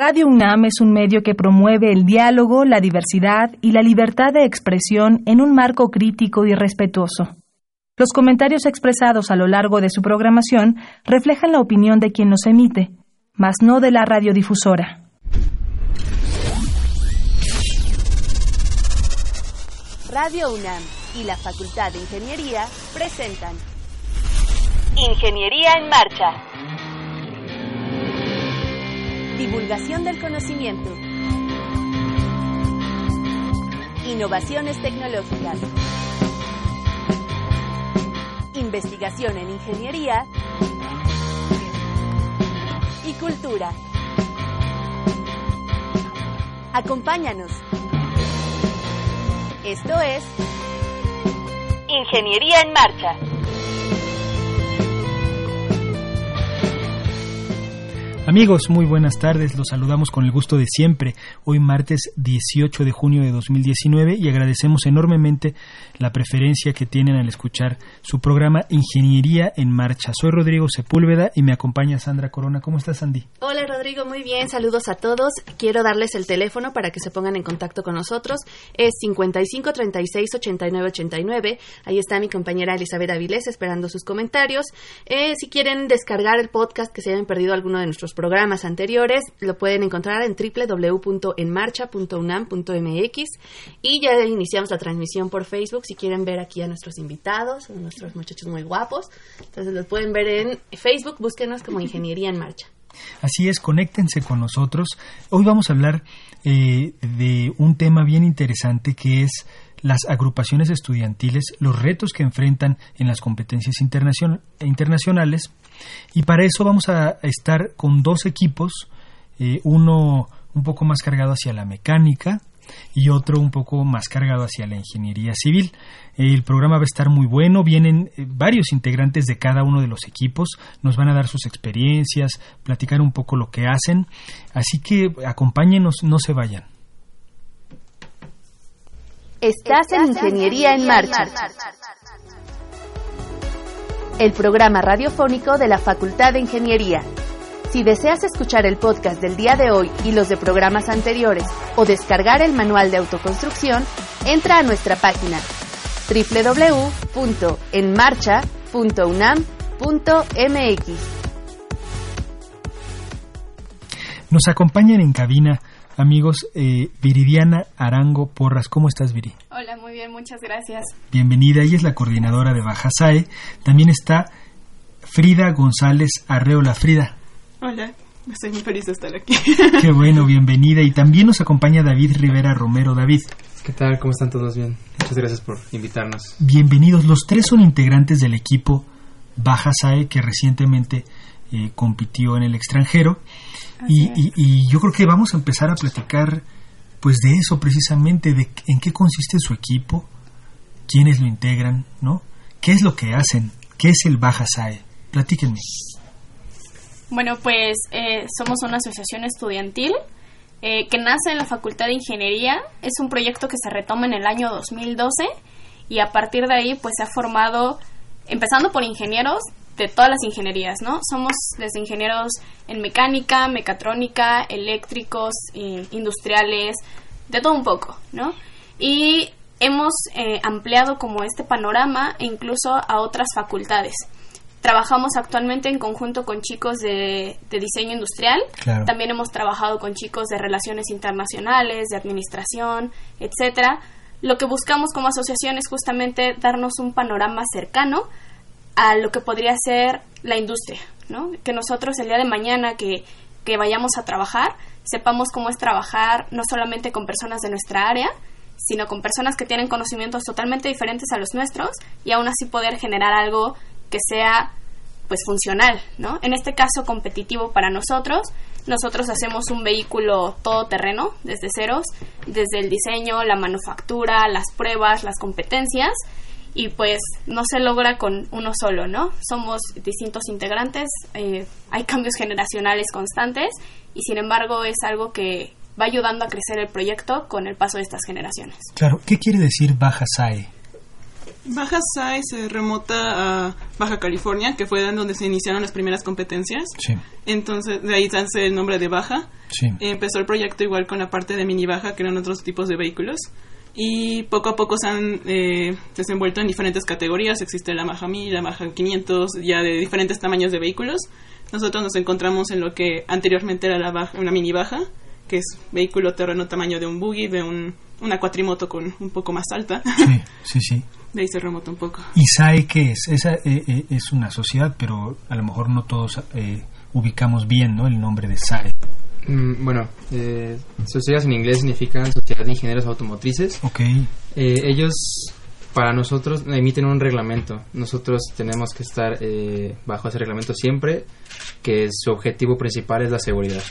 Radio UNAM es un medio que promueve el diálogo, la diversidad y la libertad de expresión en un marco crítico y respetuoso. Los comentarios expresados a lo largo de su programación reflejan la opinión de quien los emite, mas no de la radiodifusora. Radio UNAM y la Facultad de Ingeniería presentan Ingeniería en Marcha. Divulgación del conocimiento. Innovaciones tecnológicas. Investigación en ingeniería y cultura. Acompáñanos. Esto es Ingeniería en Marcha. Amigos, muy buenas tardes. Los saludamos con el gusto de siempre. Hoy martes 18 de junio de 2019 y agradecemos enormemente la preferencia que tienen al escuchar su programa Ingeniería en Marcha. Soy Rodrigo Sepúlveda y me acompaña Sandra Corona. ¿Cómo estás, Sandy? Hola, Rodrigo. Muy bien. Saludos a todos. Quiero darles el teléfono para que se pongan en contacto con nosotros. Es 55 36 89 89. Ahí está mi compañera Elizabeth Avilés esperando sus comentarios. Eh, si quieren descargar el podcast que se hayan perdido alguno de nuestros programas anteriores lo pueden encontrar en www.enmarcha.unam.mx y ya iniciamos la transmisión por Facebook si quieren ver aquí a nuestros invitados, a nuestros muchachos muy guapos. Entonces los pueden ver en Facebook, búsquenos como Ingeniería en Marcha. Así es, conéctense con nosotros. Hoy vamos a hablar eh, de un tema bien interesante que es las agrupaciones estudiantiles, los retos que enfrentan en las competencias internacionales y para eso vamos a estar con dos equipos, eh, uno un poco más cargado hacia la mecánica y otro un poco más cargado hacia la ingeniería civil. El programa va a estar muy bueno, vienen eh, varios integrantes de cada uno de los equipos, nos van a dar sus experiencias, platicar un poco lo que hacen, así que acompáñenos, no se vayan. Estás en Ingeniería en Marcha el programa radiofónico de la Facultad de Ingeniería. Si deseas escuchar el podcast del día de hoy y los de programas anteriores o descargar el manual de autoconstrucción, entra a nuestra página www.enmarcha.unam.mx. Nos acompañan en cabina Amigos, eh, Viridiana Arango Porras, ¿cómo estás, Viri? Hola, muy bien, muchas gracias. Bienvenida, ella es la coordinadora de Baja SAE. También está Frida González Arreola. Frida. Hola, estoy muy feliz de estar aquí. Qué bueno, bienvenida. Y también nos acompaña David Rivera Romero. David. ¿Qué tal? ¿Cómo están todos? Bien. Muchas gracias por invitarnos. Bienvenidos. Los tres son integrantes del equipo Baja SAE que recientemente eh, compitió en el extranjero. Y, yo creo que vamos a empezar a platicar pues de eso precisamente, de en qué consiste su equipo, quiénes lo integran, ¿no? ¿Qué es lo que hacen? ¿Qué es el Baja SAE? Platíquenme. Bueno, pues eh, somos una asociación estudiantil eh, que nace en la Facultad de Ingeniería. Es un proyecto que se retoma en el año 2012 y a partir de ahí pues se ha formado, empezando por ingenieros, de todas las ingenierías, ¿no? Somos desde ingenieros en mecánica, mecatrónica, eléctricos, industriales, de todo un poco, ¿no? Y hemos eh, ampliado como este panorama e incluso a otras facultades. Trabajamos actualmente en conjunto con chicos de, diseño industrial. También hemos trabajado con chicos de relaciones internacionales, de administración, etcétera. Lo que buscamos como asociación es justamente darnos un panorama cercano a lo que podría ser la industria, ¿no? Que nosotros el día de mañana que, que vayamos a trabajar, sepamos cómo es trabajar no solamente con personas de nuestra área, sino con personas que tienen conocimientos totalmente diferentes a los nuestros y aún así poder generar algo que sea pues funcional, ¿no? En este caso competitivo para nosotros, nosotros hacemos un vehículo todoterreno desde ceros, desde el diseño, la manufactura, las pruebas, las competencias y pues no se logra con uno solo, ¿no? Somos distintos integrantes, eh, hay cambios generacionales constantes y sin embargo es algo que va ayudando a crecer el proyecto con el paso de estas generaciones. Claro, ¿qué quiere decir Baja SAE? Baja SAE se remota a Baja California, que fue donde se iniciaron las primeras competencias. Sí. Entonces, de ahí nace el nombre de Baja. Sí. Empezó el proyecto igual con la parte de mini Baja, que eran otros tipos de vehículos. Y poco a poco se han eh, desenvuelto en diferentes categorías. Existe la Baja 1000, la Baja 500, ya de diferentes tamaños de vehículos. Nosotros nos encontramos en lo que anteriormente era la baja, una mini Baja, que es vehículo terreno tamaño de un buggy, de un, una cuatrimoto con un poco más alta. Sí, sí, sí. De ahí se remota un poco. ¿Y SAE qué es? Esa eh, eh, es una sociedad, pero a lo mejor no todos eh, ubicamos bien ¿no? el nombre de SAE. Mm, bueno, eh, sociedades en inglés significan Sociedad de Ingenieros Automotrices. Ok, Eh, ellos, para nosotros, emiten un reglamento. Nosotros tenemos que estar eh, bajo ese reglamento siempre, que su objetivo principal es la seguridad.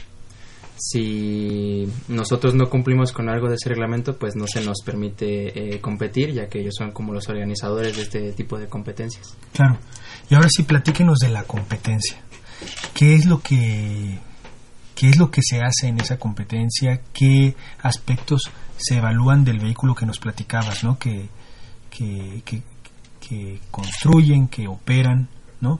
Si nosotros no cumplimos con algo de ese reglamento, pues no se nos permite eh, competir, ya que ellos son como los organizadores de este tipo de competencias. claro. Y ahora sí, platíquenos de la competencia. ¿Qué es lo que qué es lo que se hace en esa competencia? ¿Qué aspectos se evalúan del vehículo que nos platicabas, ¿no? Que, que, que, que construyen, que operan, ¿no?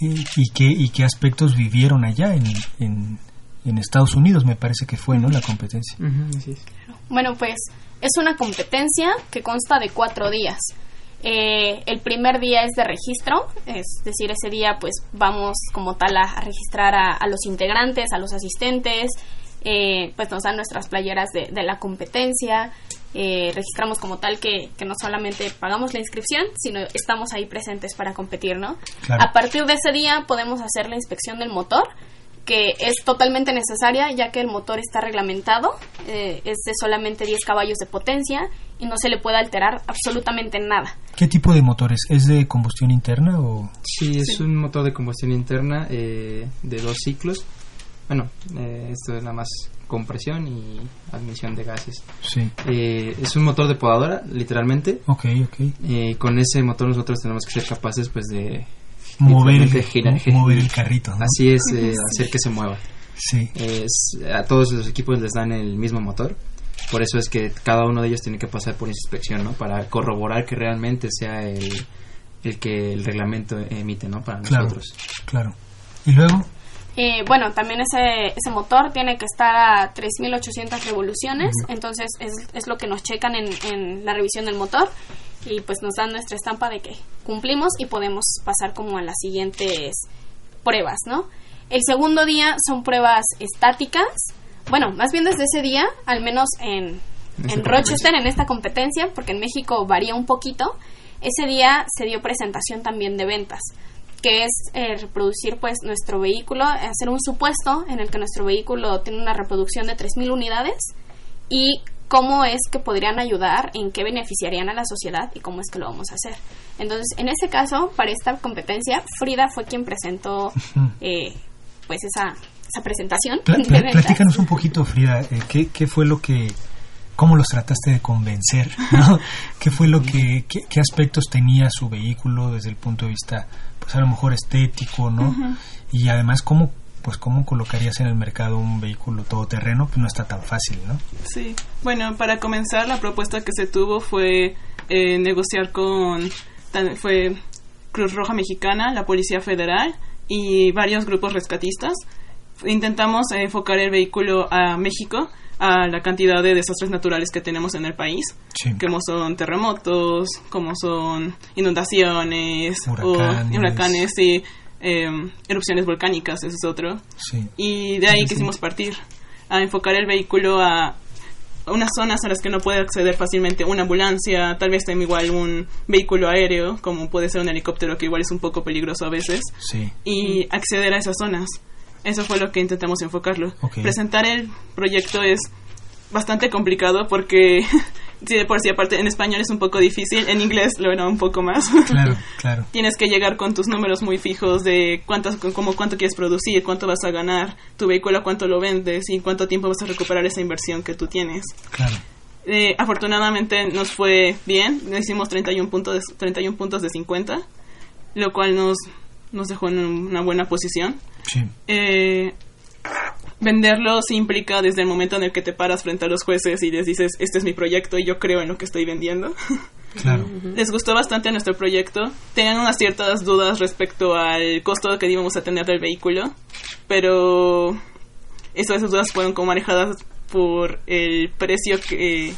Y, y qué, y qué aspectos vivieron allá en, en, en Estados Unidos, me parece que fue, ¿no? La competencia. así es. Bueno, pues es una competencia que consta de cuatro días. Eh, el primer día es de registro, es decir, ese día pues vamos como tal a, a registrar a, a los integrantes, a los asistentes, eh, pues nos dan nuestras playeras de, de la competencia, eh, registramos como tal que, que no solamente pagamos la inscripción, sino estamos ahí presentes para competir, ¿no? Claro. A partir de ese día podemos hacer la inspección del motor, que es totalmente necesaria ya que el motor está reglamentado, eh, es de solamente 10 caballos de potencia y no se le puede alterar absolutamente nada. ¿Qué tipo de motores? ¿Es de combustión interna o...? Sí, es un motor de combustión interna eh, de dos ciclos. Bueno, eh, esto es nada más compresión y admisión de gases. Sí. Eh, es un motor de podadora, literalmente. Ok, ok. Eh, con ese motor nosotros tenemos que ser capaces pues de Mover el, mover el carrito, ¿no? así es eh, hacer que se mueva. Sí, Es- a todos los equipos les dan el mismo motor. Por eso es que cada uno de ellos tiene que pasar por inspección, ¿no? Para corroborar que realmente sea el, el que el reglamento emite, ¿no? Para claro, nosotros. claro. ¿Y luego? Eh, bueno, también ese, ese motor tiene que estar a 3.800 revoluciones, entonces es, es lo que nos checan en, en la revisión del motor y pues nos dan nuestra estampa de que cumplimos y podemos pasar como a las siguientes pruebas, ¿no? El segundo día son pruebas estáticas, bueno, más bien desde ese día, al menos en, Rochester, en esta competencia, porque en México varía un poquito, ese día se dio presentación también de ventas que es eh, reproducir pues nuestro vehículo, hacer un supuesto en el que nuestro vehículo tiene una reproducción de 3.000 unidades y cómo es que podrían ayudar, en qué beneficiarían a la sociedad y cómo es que lo vamos a hacer. Entonces, en este caso, para esta competencia, Frida fue quien presentó eh, pues esa, esa presentación. Pla- platícanos un poquito, Frida, eh, ¿qué, ¿qué fue lo que... ¿Cómo los trataste de convencer? ¿no? ¿Qué fue lo que... Qué, qué aspectos tenía su vehículo desde el punto de vista, pues a lo mejor estético, ¿no? Y además, ¿cómo, pues, ¿cómo colocarías en el mercado un vehículo todoterreno? Pues no está tan fácil, ¿no? Sí, bueno, para comenzar la propuesta que se tuvo fue eh, negociar con, fue Cruz Roja Mexicana, la Policía Federal y varios grupos rescatistas. Intentamos enfocar el vehículo a México, a la cantidad de desastres naturales que tenemos en el país, Sí. como son terremotos, como son inundaciones, Huracanes. o huracanes y em, erupciones volcánicas, eso es otro. Sí. Y de ahí quisimos partir a enfocar el vehículo a unas zonas a las que no puede acceder fácilmente una ambulancia, tal vez también igual un vehículo aéreo, como puede ser un helicóptero, que igual es un poco peligroso a veces, Sí. y acceder a esas zonas. Eso fue lo que intentamos enfocarlo. Presentar el proyecto es bastante complicado porque, sí, de por sí, aparte en español es un poco difícil, en inglés lo era un poco más. Claro, claro. tienes que llegar con tus números muy fijos de cuánto, como cuánto quieres producir, cuánto vas a ganar, tu vehículo cuánto lo vendes y cuánto tiempo vas a recuperar esa inversión que tú tienes. Claro. Eh, afortunadamente nos fue bien, hicimos 31 puntos, de, 31 puntos de 50, lo cual nos, nos dejó en una buena posición. Sí. Eh, venderlo sí implica desde el momento en el que te paras frente a los jueces y les dices, este es mi proyecto y yo creo en lo que estoy vendiendo. Les gustó bastante nuestro proyecto. Tenían unas ciertas dudas respecto al costo que íbamos a tener del vehículo, pero esas dudas fueron como manejadas por el precio que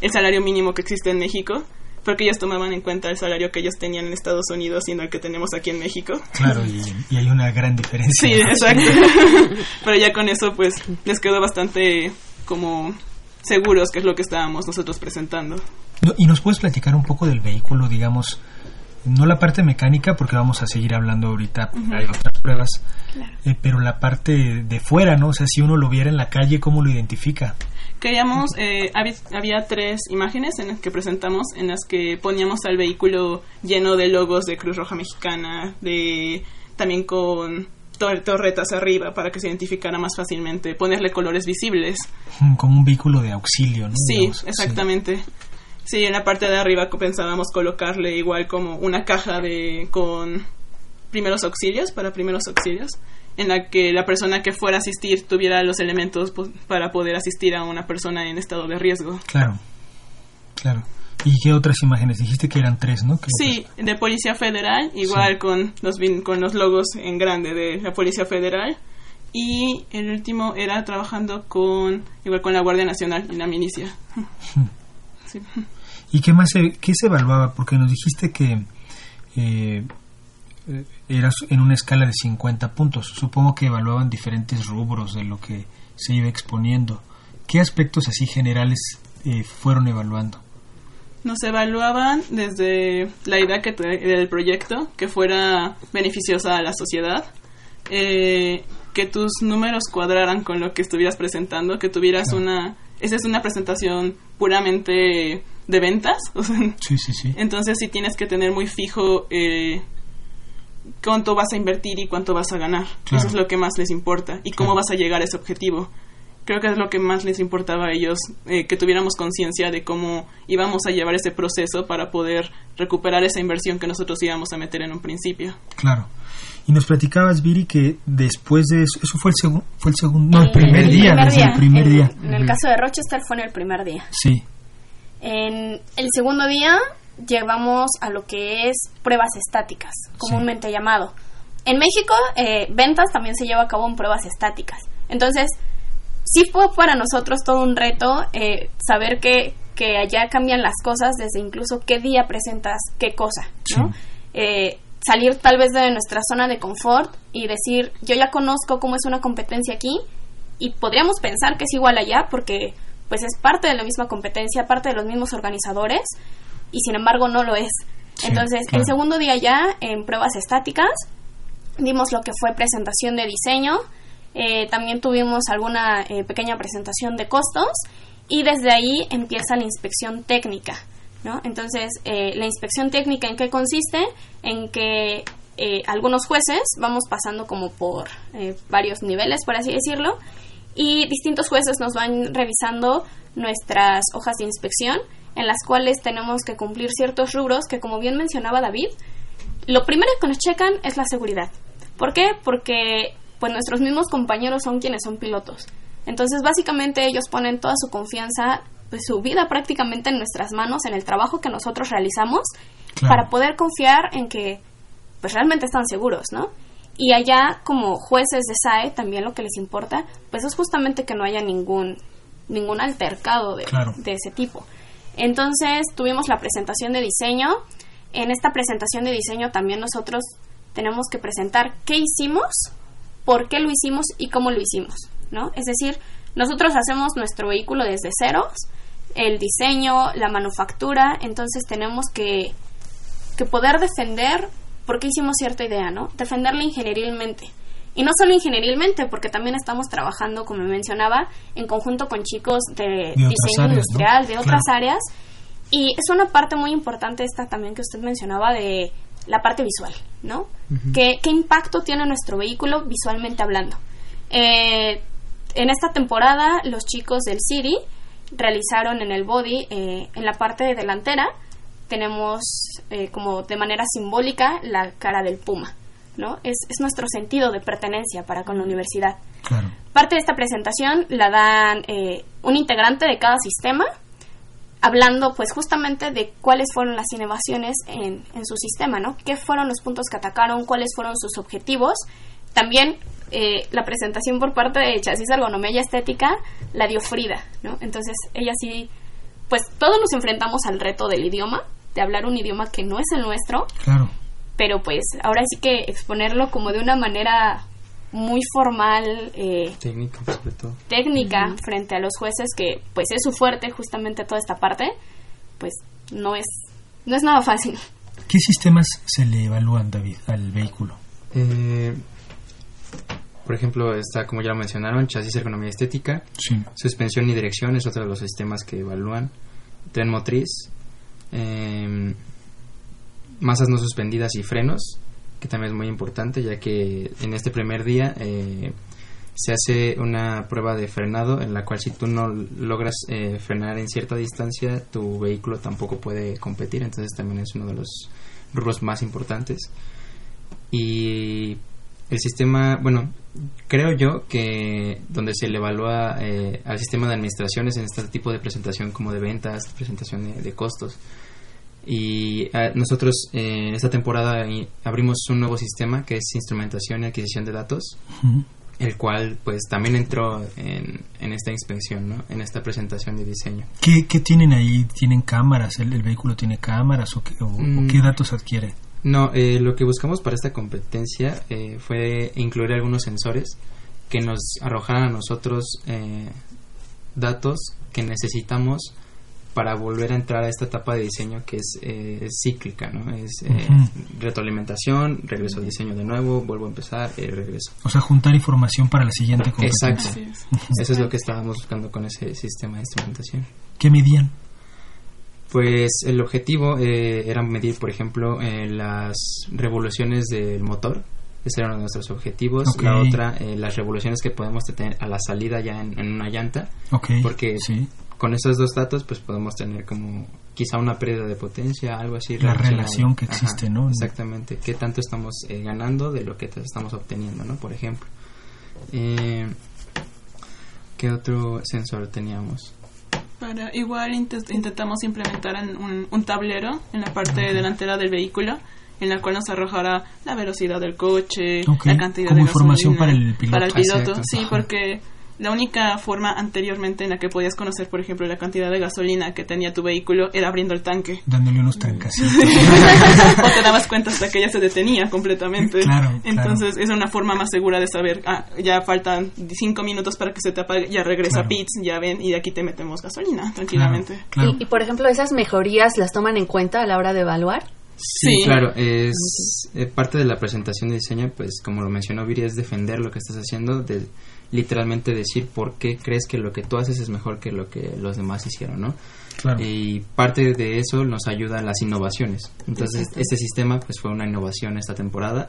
el salario mínimo que existe en México porque ellos tomaban en cuenta el salario que ellos tenían en Estados Unidos y no el que tenemos aquí en México. Claro, y, hay una gran diferencia. Sí, exacto. Pero ya con eso, pues, les quedó bastante como seguros que es lo que estábamos nosotros presentando. ¿Y nos puedes platicar un poco del vehículo, digamos, no la parte mecánica, porque vamos a seguir hablando ahorita, hay otras pruebas, eh, pero la parte de fuera, ¿no? O sea, si uno lo viera en la calle, ¿cómo lo identifica? queríamos, eh, había, tres imágenes en las que presentamos, en las que poníamos al vehículo lleno de logos de Cruz Roja Mexicana, de también con torretas arriba para que se identificara más fácilmente, ponerle colores visibles. Como un vehículo de auxilio, ¿no? Sí, exactamente. Sí. En la parte de arriba pensábamos colocarle igual como una caja de con primeros auxilios para primeros auxilios en la que la persona que fuera a asistir tuviera los elementos para poder asistir a una persona en estado de riesgo. Claro, claro. ¿Y qué otras imágenes? Dijiste que eran tres, ¿no? Sí, de Policía Federal, igual con, los, con los logos en grande de la Policía Federal. Y el último era trabajando con, igual con la Guardia Nacional y la milicia. sí. ¿Y qué más se, qué se evaluaba? Porque nos dijiste que eh, era en una escala de 50 puntos. Supongo que evaluaban diferentes rubros de lo que se iba exponiendo. ¿Qué aspectos así generales eh, fueron evaluando? Nos evaluaban desde la idea que del proyecto, que fuera beneficiosa a la sociedad, eh, que tus números cuadraran con lo que estuvieras presentando, que tuvieras una... Esa es una presentación puramente de ventas. sí, sí, sí. Entonces sí tienes que tener muy fijo eh, cuánto vas a invertir y cuánto vas a ganar. Eso es lo que más les importa y cómo vas a llegar a ese objetivo. Creo que es lo que más les importaba a ellos, eh, que tuviéramos conciencia de cómo íbamos a llevar ese proceso para poder recuperar esa inversión que nosotros íbamos a meter en un principio. Claro. Y nos platicabas, Viri, que después de eso, eso fue el, segundo fue el segundo, no, el primer día, desde el primer día. En el caso de Rochester fue en el primer día. Sí. En el segundo día llevamos a lo que es pruebas estáticas, comúnmente llamado. En México, eh, ventas también se lleva a cabo en pruebas estáticas. Entonces, sí fue para nosotros todo un reto eh, saber que, que, allá cambian las cosas desde incluso qué día presentas qué cosa, ¿no? Eh, salir tal vez de nuestra zona de confort y decir, yo ya conozco cómo es una competencia aquí y podríamos pensar que es igual allá porque pues es parte de la misma competencia, parte de los mismos organizadores, y sin embargo no lo es. Entonces, el segundo día ya en pruebas estáticas dimos lo que fue presentación de diseño, eh, también tuvimos alguna eh, pequeña presentación de costos y desde ahí empieza la inspección técnica. ¿no? Entonces, eh, la inspección técnica en qué consiste? En que algunos jueces vamos pasando como por varios niveles, por así decirlo, y distintos jueces nos van revisando nuestras hojas de inspección en las cuales tenemos que cumplir ciertos rubros que, como bien mencionaba David, lo primero que nos checan es la seguridad. ¿Por qué? Porque pues nuestros mismos compañeros son quienes son pilotos. Entonces, básicamente ellos ponen toda su confianza, pues su vida prácticamente en nuestras manos, en el trabajo que nosotros realizamos, para poder confiar en que pues realmente están seguros, ¿no? Y allá, como jueces de SAE, también lo que les importa, pues es justamente que no haya ningún, ningún altercado de, de ese tipo. Entonces tuvimos la presentación de diseño. En esta presentación de diseño también nosotros tenemos que presentar qué hicimos, por qué lo hicimos y cómo lo hicimos, ¿no? Es decir, nosotros hacemos nuestro vehículo desde ceros, el diseño, la manufactura, entonces tenemos que, que poder defender por qué hicimos cierta idea, ¿no? Defenderla ingenierilmente. Y no solo ingenierilmente, porque también estamos trabajando, como mencionaba, en conjunto con chicos de, diseño industrial, de otras áreas. Y es una parte muy importante esta también que usted mencionaba de la parte visual, ¿no? ¿Qué, impacto tiene nuestro vehículo visualmente hablando? Eh, en esta temporada, los chicos del City realizaron en el body, eh, en la parte delantera, tenemos eh, como de manera simbólica la cara del puma. ¿no? Es, nuestro sentido de pertenencia para con la universidad. Parte de esta presentación la dan eh, un integrante de cada sistema. hablando pues justamente de cuáles fueron las innovaciones en, en, su sistema, ¿no? ¿Qué fueron los puntos que atacaron? ¿Cuáles fueron sus objetivos? También eh, la presentación por parte de Chasis Ergonomía y Estética la dio Frida, ¿no? Entonces ella sí, pues todos nos enfrentamos al reto del idioma, de hablar un idioma que no es el nuestro. Claro. Pero pues ahora sí que exponerlo como de una manera muy formal, eh, técnica, sobre todo. técnica frente a los jueces, que pues es su fuerte justamente toda esta parte, pues no es, no es nada fácil. ¿Qué sistemas se le evalúan, David, al vehículo? Eh, por ejemplo, está, como ya lo mencionaron, chasis ergonomía estética, Sí. suspensión y dirección es otro de los sistemas que evalúan, tren motriz, eh, masas no suspendidas y frenos, que también es muy importante, ya que en este primer día eh, se hace una prueba de frenado en la cual si tú no logras eh, frenar en cierta distancia, tu vehículo tampoco puede competir, entonces también es uno de los rubros más importantes. Y el sistema, bueno, creo yo que donde se le evalúa eh, al sistema de administraciones en este tipo de presentación como de ventas, presentación de, de costos. Y eh, nosotros eh, en esta temporada abrimos un nuevo sistema que es instrumentación y adquisición de datos, el cual pues también entró en, en esta inspección, ¿no? en esta presentación de diseño. ¿Qué, qué tienen ahí? ¿Tienen cámaras? ¿El, el vehículo tiene cámaras o qué, o- o Mm. qué datos adquiere? No, eh, lo que buscamos para esta competencia eh, fue incluir algunos sensores que nos arrojaran a nosotros eh, datos que necesitamos para volver a entrar a esta etapa de diseño que es, eh, es cíclica, ¿no? Es eh, retroalimentación, regreso al diseño de nuevo, vuelvo a empezar, eh, regreso. O sea, juntar información para la siguiente competencia. Exacto. Es. Eso es lo que estábamos buscando con ese sistema de instrumentación. ¿Qué medían? Pues el objetivo eh, era medir, por ejemplo, eh, las revoluciones del motor. Ese era uno de nuestros objetivos. La otra, eh, las revoluciones que podemos tener a la salida ya en, en una llanta. Ok. Porque sí. con esos dos datos, pues podemos tener como quizá una pérdida de potencia, algo así. La relación que existe, ¿no? Exactamente. ¿Qué tanto estamos eh, ganando de lo que estamos obteniendo, ¿no? Por ejemplo. Eh, ¿Qué otro sensor teníamos? Para, igual intentamos implementar en un, un tablero en la parte delantera del vehículo en la cual nos arrojará la velocidad del coche, la cantidad como de información gasolina para el piloto. Para el piloto, Exacto. sí, porque la única forma anteriormente en la que podías conocer, por ejemplo, la cantidad de gasolina que tenía tu vehículo era abriendo el tanque. Dándole unos trancacitos. o te dabas cuenta hasta que ya se detenía completamente. Claro, claro. Entonces es una forma más segura de saber, ah, ya faltan cinco minutos para que se te apague, ya regresa Claro. Pits, ya ven, y aquí te metemos gasolina tranquilamente. Claro. Y, y, por ejemplo, esas mejorías las toman en cuenta a la hora de evaluar. Sí, Sí. claro, es eh, parte de la presentación de diseño, pues como lo mencionó Viri, es defender lo que estás haciendo, de literalmente decir por qué crees que lo que tú haces es mejor que lo que los demás hicieron, ¿no? Claro. Y parte de eso nos ayuda las innovaciones. Entonces, este sistema pues fue una innovación esta temporada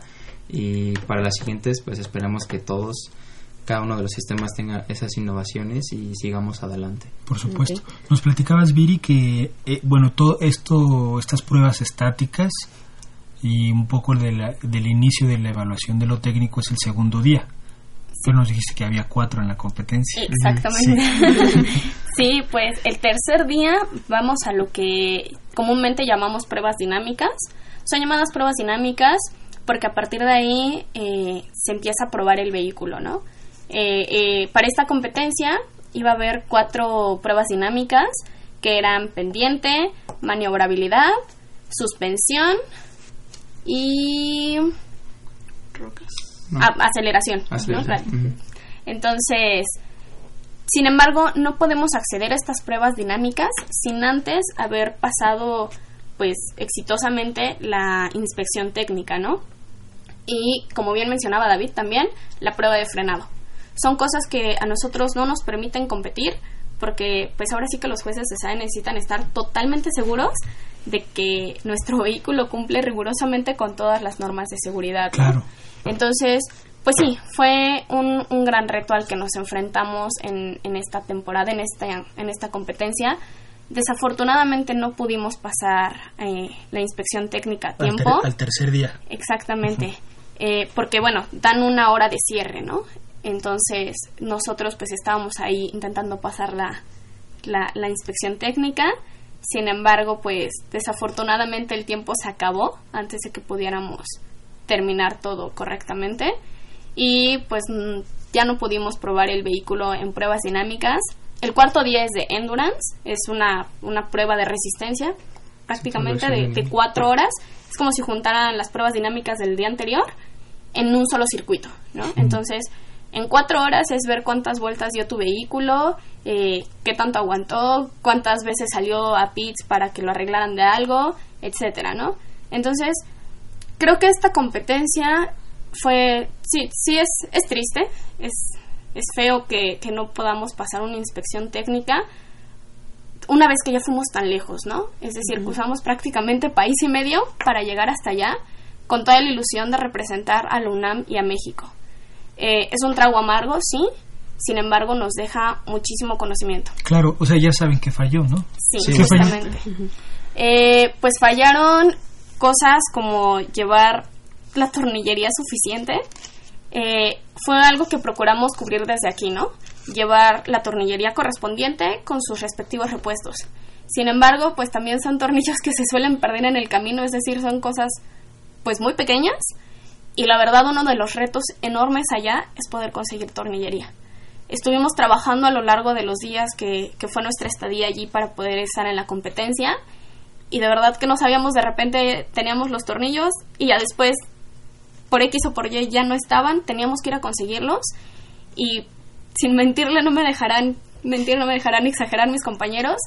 y para las siguientes pues esperamos que todos, cada uno de los sistemas tenga esas innovaciones y sigamos adelante. Por supuesto. Nos platicabas, Viri, que, eh, bueno, todo esto, estas pruebas estáticas y un poco de la- del inicio de la evaluación de lo técnico es el segundo día. Pero nos dijiste que había cuatro en la competencia. Exactamente. Sí. pues el tercer día vamos a lo que comúnmente llamamos pruebas dinámicas. Son llamadas pruebas dinámicas porque a partir de ahí eh, se empieza a probar el vehículo, ¿no? Eh, eh, para esta competencia iba a haber cuatro pruebas dinámicas que eran pendiente, maniobrabilidad, suspensión y Rocas. ¿No? a- aceleración. Entonces, sin embargo, no podemos acceder a estas pruebas dinámicas sin antes haber pasado, pues, exitosamente la inspección técnica, ¿no? Y, como bien mencionaba David también, la prueba de frenado. Son cosas que a nosotros no nos permiten competir porque, pues, ahora sí que los jueces de SAE necesitan estar totalmente seguros de que nuestro vehículo cumple rigurosamente con todas las normas de seguridad. ¿no? Claro. Entonces, pues sí, fue un, un gran reto al que nos enfrentamos en, en esta temporada, en esta, en esta competencia. Desafortunadamente no pudimos pasar eh, la inspección técnica a Al, ter- tiempo. al tercer día. Exactamente. Eh, porque, bueno, dan una hora de cierre, ¿no? Entonces, nosotros pues estábamos ahí intentando pasar la, la, la inspección técnica Sin embargo, pues desafortunadamente el tiempo se acabó antes de que pudiéramos terminar todo correctamente y pues mm, ya no pudimos probar el vehículo en pruebas dinámicas. El cuarto día es de endurance, es una, una prueba de resistencia prácticamente de, de cuatro horas. Es como si juntaran las pruebas dinámicas del día anterior en un solo circuito, ¿no? Entonces, en cuatro horas es ver cuántas vueltas dio tu vehículo, eh, qué tanto aguantó, cuántas veces salió a pits para que lo arreglaran de algo, etcétera, ¿no? Entonces, creo que esta competencia fue, sí, sí es, es triste, es, es feo que, que no podamos pasar una inspección técnica una vez que ya fuimos tan lejos, ¿no? Es decir, cruzamos prácticamente país y medio para llegar hasta allá con toda la ilusión de representar a la UNAM y a México. Eh, es un trago amargo, sí, sin embargo nos deja muchísimo conocimiento. Claro, o sea, ya saben que falló, ¿no? Sí, justamente. Eh, pues fallaron cosas como llevar la tornillería suficiente. Eh, fue algo que procuramos cubrir desde aquí, ¿no? Llevar la tornillería correspondiente con sus respectivos repuestos. Sin embargo, pues también son tornillos que se suelen perder en el camino, es decir, son cosas pues muy pequeñas y la verdad uno de los retos enormes allá es poder conseguir tornillería. Estuvimos trabajando a lo largo de los días que, que fue nuestra estadía allí para poder estar en la competencia y de verdad que no sabíamos, de repente teníamos los tornillos y ya después por X o por Y ya no estaban, teníamos que ir a conseguirlos y sin mentirle no me dejarán mentir, no me dejarán exagerar mis compañeros,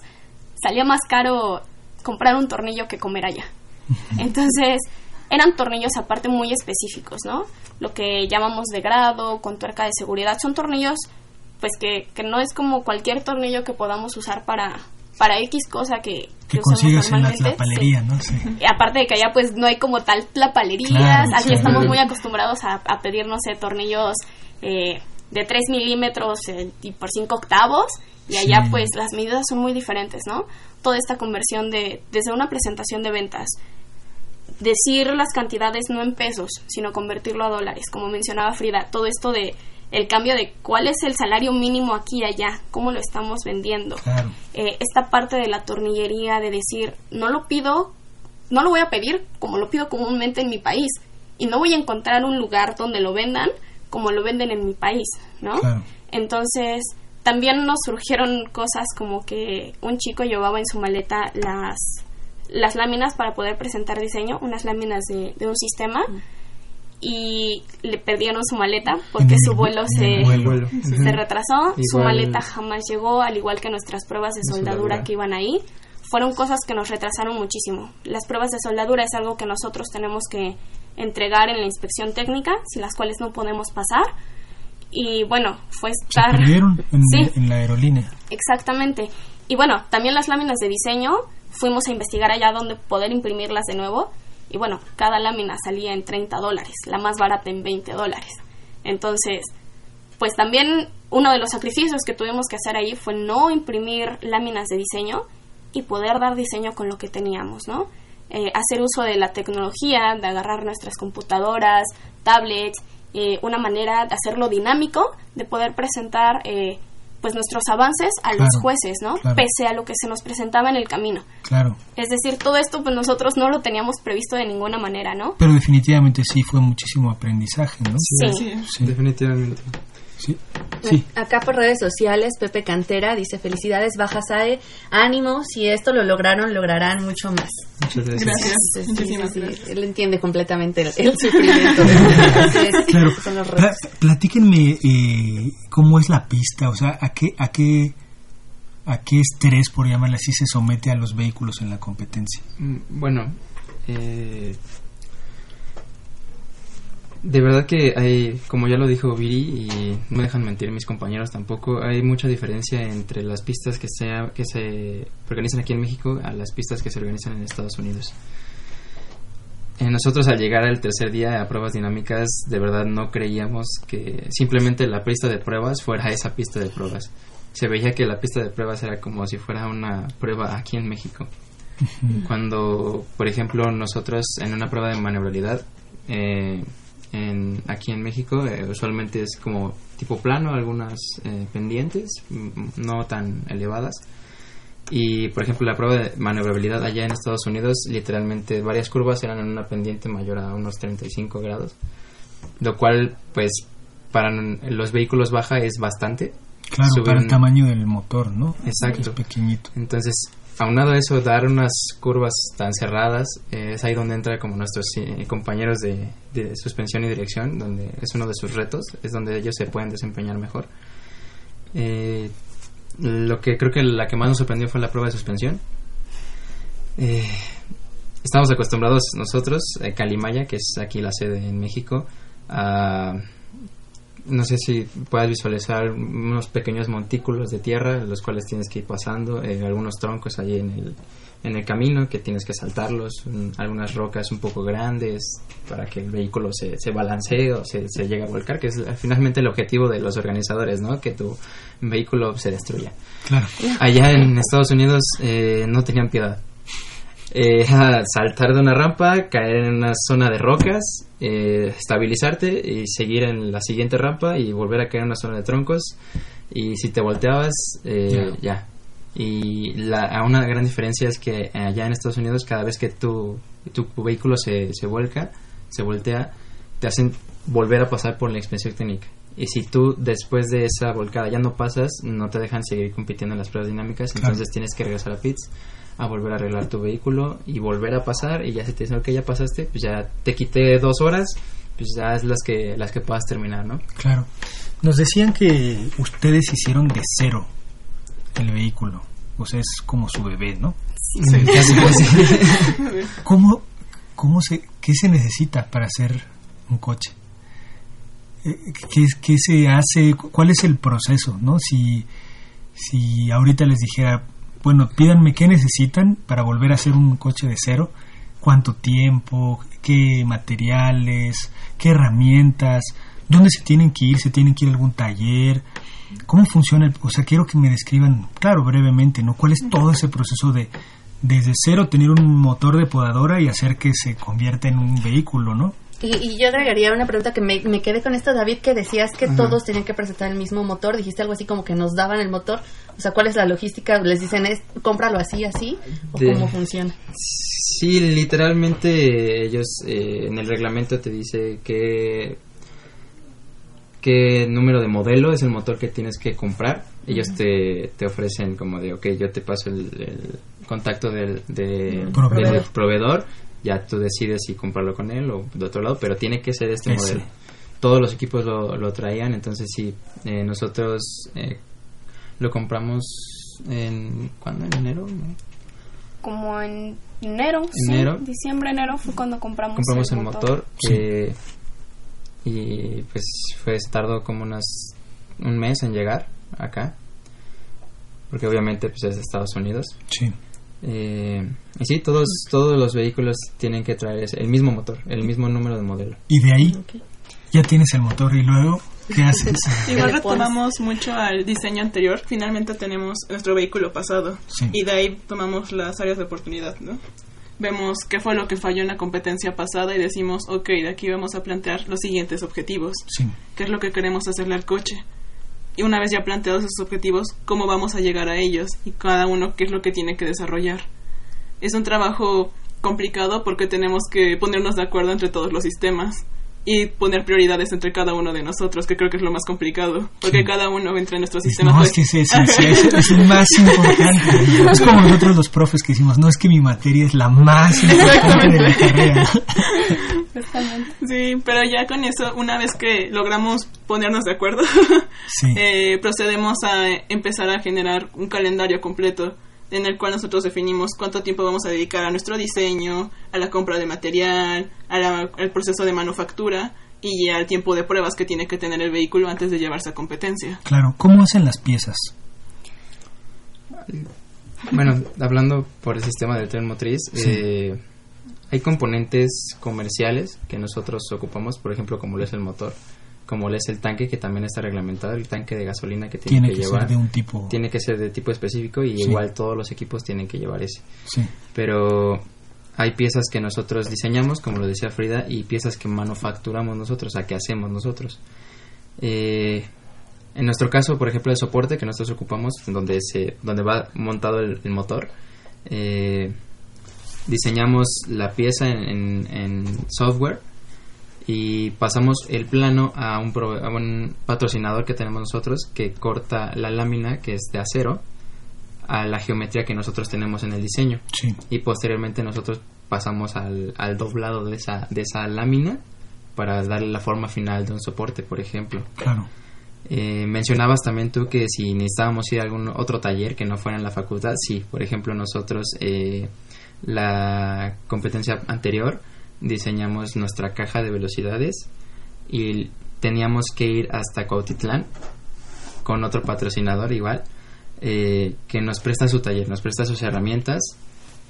salía más caro comprar un tornillo que comer allá. Entonces, eran tornillos aparte muy específicos, ¿no? Lo que llamamos de grado, con tuerca de seguridad, son tornillos pues que, que no es como cualquier tornillo que podamos usar para, para X cosa que, que, consigues en la tlapalería, ¿no? Sí. Y aparte de que allá pues no hay como tal tlapalerías, aquí estamos muy acostumbrados a, a, pedir, no sé, tornillos eh, de 3 milímetros eh, y por 5 octavos, y allá sí. pues las medidas son muy diferentes, ¿no? Toda esta conversión de, desde una presentación de ventas, decir las cantidades no en pesos, sino convertirlo a dólares, como mencionaba Frida, todo esto de el cambio de cuál es el salario mínimo aquí y allá, cómo lo estamos vendiendo. Claro. Eh, esta parte de la tornillería de decir, no lo pido, no lo voy a pedir como lo pido comúnmente en mi país y no voy a encontrar un lugar donde lo vendan como lo venden en mi país, ¿no? Claro. Entonces, también nos surgieron cosas como que un chico llevaba en su maleta las las láminas para poder presentar diseño, unas láminas de, de un sistema. Y le perdieron su maleta porque su vuelo se, vuelo. se retrasó, igual, su maleta jamás llegó, al igual que nuestras pruebas de soldadura, soldadura que iban ahí. Fueron cosas que nos retrasaron muchísimo. Las pruebas de soldadura es algo que nosotros tenemos que entregar en la inspección técnica, sin las cuales no podemos pasar. Y bueno, fue estar... Se perdieron en, sí, en la aerolínea. Exactamente. Y bueno, también las láminas de diseño, fuimos a investigar allá dónde poder imprimirlas de nuevo y bueno, cada lámina salía en 30 dólares, la más barata en 20 dólares. Entonces, pues también uno de los sacrificios que tuvimos que hacer ahí fue no imprimir láminas de diseño y poder dar diseño con lo que teníamos, ¿no? Eh, hacer uso de la tecnología, de agarrar nuestras computadoras, tablets, eh, una manera de hacerlo dinámico, de poder presentar eh, pues nuestros avances a claro, los jueces, ¿no? Claro. Pese a lo que se nos presentaba en el camino. Claro. Es decir, todo esto pues nosotros no lo teníamos previsto de ninguna manera, ¿no? Pero definitivamente sí fue muchísimo aprendizaje, ¿no? Sí, sí. sí. definitivamente. Sí. Sí. Acá por redes sociales, Pepe Cantera dice, felicidades, Baja SAE, ánimo, si esto lo lograron, lograrán mucho más. Muchas gracias. Gracias. Sí, Muchísimas sí, gracias. Él entiende completamente el, el sufrimiento. Entonces, claro. son los Pla platíquenme eh, cómo es la pista, o sea, a qué, a qué, a qué estrés, por llamarle así, se somete a los vehículos en la competencia. Bueno, eh, de verdad que hay, como ya lo dijo Viri, y no me dejan mentir mis compañeros tampoco, hay mucha diferencia entre las pistas que se, que se organizan aquí en México a las pistas que se organizan en Estados Unidos. Eh, nosotros al llegar al tercer día a pruebas dinámicas, de verdad no creíamos que simplemente la pista de pruebas fuera esa pista de pruebas. Se veía que la pista de pruebas era como si fuera una prueba aquí en México. Cuando, por ejemplo, nosotros en una prueba de maniobrabilidad, eh, en, aquí en México eh, usualmente es como tipo plano, algunas eh, pendientes, no tan elevadas. Y, por ejemplo, la prueba de maniobrabilidad allá en Estados Unidos, literalmente varias curvas eran en una pendiente mayor a unos 35 grados, lo cual, pues, para los vehículos baja es bastante. Claro, para el tamaño del motor, ¿no? Exacto. Es pequeñito. Entonces, aunado a eso, dar unas curvas tan cerradas, es ahí donde entra como nuestros eh, compañeros de, suspensión y dirección, donde es uno de sus retos, es donde ellos se pueden desempeñar mejor. Eh, lo que creo que la que más nos sorprendió fue la prueba de suspensión. Eh, estamos acostumbrados nosotros, Calimaya, que es aquí la sede en México, a no sé si puedes visualizar unos pequeños montículos de tierra, los cuales tienes que ir pasando, eh, algunos troncos allí en el, en el camino que tienes que saltarlos, algunas rocas un poco grandes para que el vehículo se, se balancee o se, se llegue a volcar, que es finalmente el objetivo de los organizadores, ¿no? Que tu vehículo se destruya. Claro. Allá en Estados Unidos eh, no tenían piedad eh, saltar de una rampa, caer en una zona de rocas, eh, estabilizarte y seguir en la siguiente rampa y volver a caer en una zona de troncos. Y si te volteabas, eh, ya. Y la, una gran diferencia es que allá en Estados Unidos, cada vez que tu, tu vehículo se, se vuelca, se voltea, te hacen volver a pasar por la inspección técnica. Y si tú después de esa volcada ya no pasas, no te dejan seguir compitiendo en las pruebas dinámicas, entonces tienes que regresar a pits a volver a arreglar tu vehículo y volver a pasar y ya se te dice que ya pasaste, pues ya te quité dos horas, pues ya es las que las que puedas terminar, ¿no? Claro. Nos decían que ustedes hicieron de cero el vehículo, o sea, es como su bebé, ¿no? Sí. ¿Cómo, cómo se, qué se necesita para hacer un coche? ¿Qué, ¿Qué se hace? ¿Cuál es el proceso, no? Si, si ahorita les dijera, bueno, pídanme qué necesitan para volver a hacer un coche de cero, cuánto tiempo, qué materiales, qué herramientas, dónde se tienen que ir, se tienen que ir a algún taller, cómo funciona, o sea, quiero que me describan, claro, brevemente, ¿no? ¿Cuál es todo ese proceso de desde cero tener un motor de podadora y hacer que se convierta en un vehículo, ¿no? Y, yo agregaría una pregunta que me, me quedé con esto, David, que decías que todos tenían que presentar el mismo motor. Dijiste algo así como que nos daban el motor. O sea, ¿cuál es la logística? ¿Les dicen, es, cómpralo así, así? ¿O cómo funciona? Sí, literalmente ellos eh, en el reglamento te dice que qué número de modelo es el motor que tienes que comprar. Ellos te, te ofrecen como de, ok, yo te paso el, contacto del, del proveedor ya tú decides si comprarlo con él o de otro lado, pero tiene que ser este modelo. Todos los equipos lo, lo traían, entonces sí, eh, nosotros eh, lo compramos en, ¿cuándo? ¿En enero? Como en enero, enero. diciembre, enero fue cuando compramos, compramos el, motor. y pues fue, tardó como unas, un mes en llegar acá, porque obviamente pues es de Estados Unidos. Sí. Eh, y sí, todos, todos los vehículos tienen que traer el mismo motor, el mismo número de modelo. Y de ahí ya tienes el motor y luego, ¿qué haces? Igual retomamos mucho al diseño anterior. Finalmente tenemos nuestro vehículo pasado y de ahí tomamos las áreas de oportunidad, ¿no? Vemos qué fue lo que falló en la competencia pasada y decimos, ok, de aquí vamos a plantear los siguientes objetivos. ¿Qué es lo que queremos hacerle al coche? Y una vez ya planteados esos objetivos, cómo vamos a llegar a ellos y cada uno qué es lo que tiene que desarrollar. Es un trabajo complicado porque tenemos que ponernos de acuerdo entre todos los sistemas y poner prioridades entre cada uno de nosotros, que creo que es lo más complicado, porque cada uno entra en nuestro sistema. No, es que es, es, es, más importante. Es como nosotros los profes que decimos, no es que mi materia es la más importante de la carrera. Sí, pero ya con eso, una vez que logramos ponernos de acuerdo, eh, procedemos a empezar a generar un calendario completo en el cual nosotros definimos cuánto tiempo vamos a dedicar a nuestro diseño, a la compra de material, al proceso de manufactura y al tiempo de pruebas que tiene que tener el vehículo antes de llevarse a competencia. Claro, ¿cómo hacen las piezas? Bueno, hablando por el sistema del tren motriz, eh, hay componentes comerciales que nosotros ocupamos, por ejemplo, como lo es el motor como es el tanque que también está reglamentado, el tanque de gasolina que tiene, que, llevar. de un tipo. Tiene que ser de tipo específico y igual todos los equipos tienen que llevar ese. Pero hay piezas que nosotros diseñamos, como lo decía Frida, y piezas que manufacturamos nosotros, o sea, que hacemos nosotros. Eh, en nuestro caso, por ejemplo, el soporte que nosotros ocupamos, donde, se, donde va montado el, el motor, eh, diseñamos la pieza en, en- en software y pasamos el plano a un, prove- a un patrocinador que tenemos nosotros que corta la lámina que es de acero a la geometría que nosotros tenemos en el diseño Sí, y posteriormente nosotros pasamos al, al doblado de esa, de esa lámina para darle la forma final de un soporte, por ejemplo. claro. Eh, mencionabas también tú que si necesitábamos ir a algún otro taller que no fuera en la facultad, sí, por ejemplo nosotros eh, la competencia anterior diseñamos nuestra caja de velocidades y teníamos que ir hasta Cuautitlán con otro patrocinador igual eh, que nos presta su taller, nos presta sus herramientas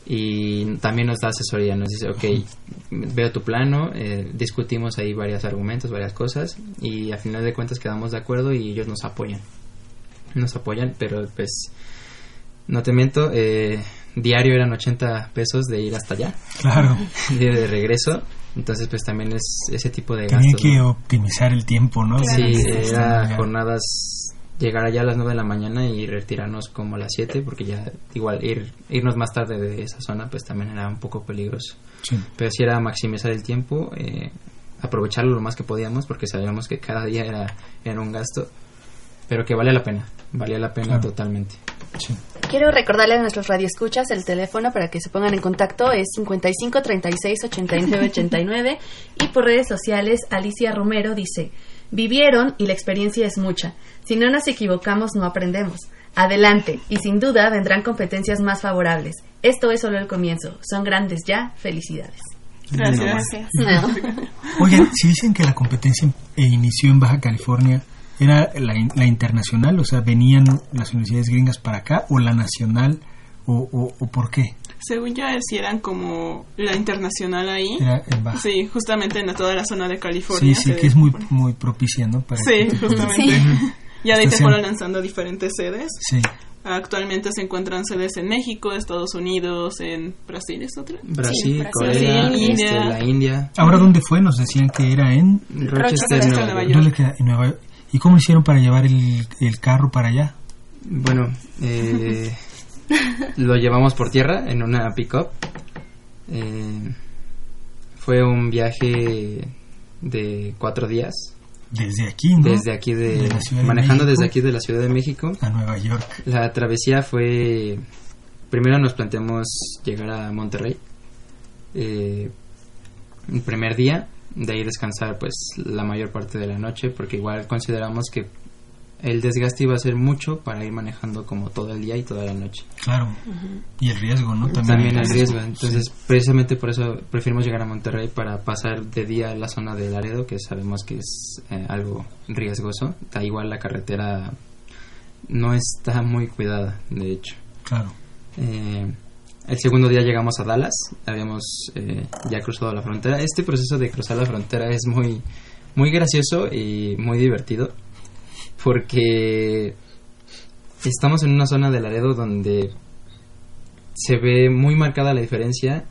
y también nos da asesoría, nos dice, ok, veo tu plano, eh, discutimos ahí varios argumentos, varias cosas y a final de cuentas quedamos de acuerdo y ellos nos apoyan. Nos apoyan, pero pues no te miento, eh, diario eran 80 pesos de ir hasta allá, Claro. de, de regreso, entonces pues también es ese tipo de Tenía gastos. que ¿no? optimizar el tiempo, ¿no? Sí, De- era jornadas llegar allá a las 9 de la mañana y retirarnos como a las 7 porque ya igual ir irnos más tarde de esa zona pues también era un poco peligroso. Sí, Pero sí era maximizar el tiempo, eh, aprovecharlo lo más que podíamos porque sabíamos que cada día era, era un gasto, pero que valía la pena, valía la pena Claro. totalmente. Sí. Quiero recordarle a nuestros radioescuchas el teléfono para que se pongan en contacto es 55 36 89 89 y por redes sociales Alicia Romero dice, vivieron y la experiencia es mucha. Si no nos equivocamos no aprendemos. Adelante y sin duda vendrán competencias más favorables. Esto es solo el comienzo. Son grandes ya. Felicidades. Gracias. Gracias. Oigan, si dicen que la competencia inició en Baja California, ¿era la, la internacional? O sea, ¿venían las universidades gringas para acá o la nacional? ¿O, o, o por qué? Según yo, si eran como la internacional ahí. Era en Baja. Sí, justamente en toda la zona de California. Sí, sí, que es muy, muy propicia, ¿no? Para Sí, este justamente. Ya de ahí se fueron lanzando diferentes sedes. Sí, Actualmente se encuentran sedes en México, Estados Unidos, en Brasil, ¿es otra? Brasil, Brasil, Corea, Brasil, este, India. la India, ¿Ahora dónde fue? Nos decían que era en... Rochester, Rochester, Nueva Nueva York. ¿Dónde queda? En Nueva York. ¿Y cómo hicieron para llevar el, el carro para allá? Bueno, eh, lo llevamos por tierra en una pick-up. Eh, fue un viaje de cuatro días. Desde aquí, ¿no? Desde aquí de... De la Ciudad de manejando México. desde aquí de la Ciudad de México. A Nueva York. La travesía fue... Primero nos planteamos llegar a Monterrey. Eh, el primer día. De ahí descansar pues la mayor parte de la noche. Porque igual consideramos que el desgaste iba a ser mucho para ir manejando como todo el día y toda la noche. Claro. Y el riesgo, ¿no? También el riesgo. Entonces, precisamente por eso preferimos llegar a Monterrey para pasar de día a la zona de Laredo, que sabemos que es eh, algo riesgoso. Da igual la carretera no está muy cuidada, de hecho. Claro. Eh, el segundo día llegamos a Dallas, habíamos eh, ya cruzado la frontera. Este proceso de cruzar la frontera es muy, muy gracioso y muy divertido porque estamos en una zona de Laredo donde se ve muy marcada la diferencia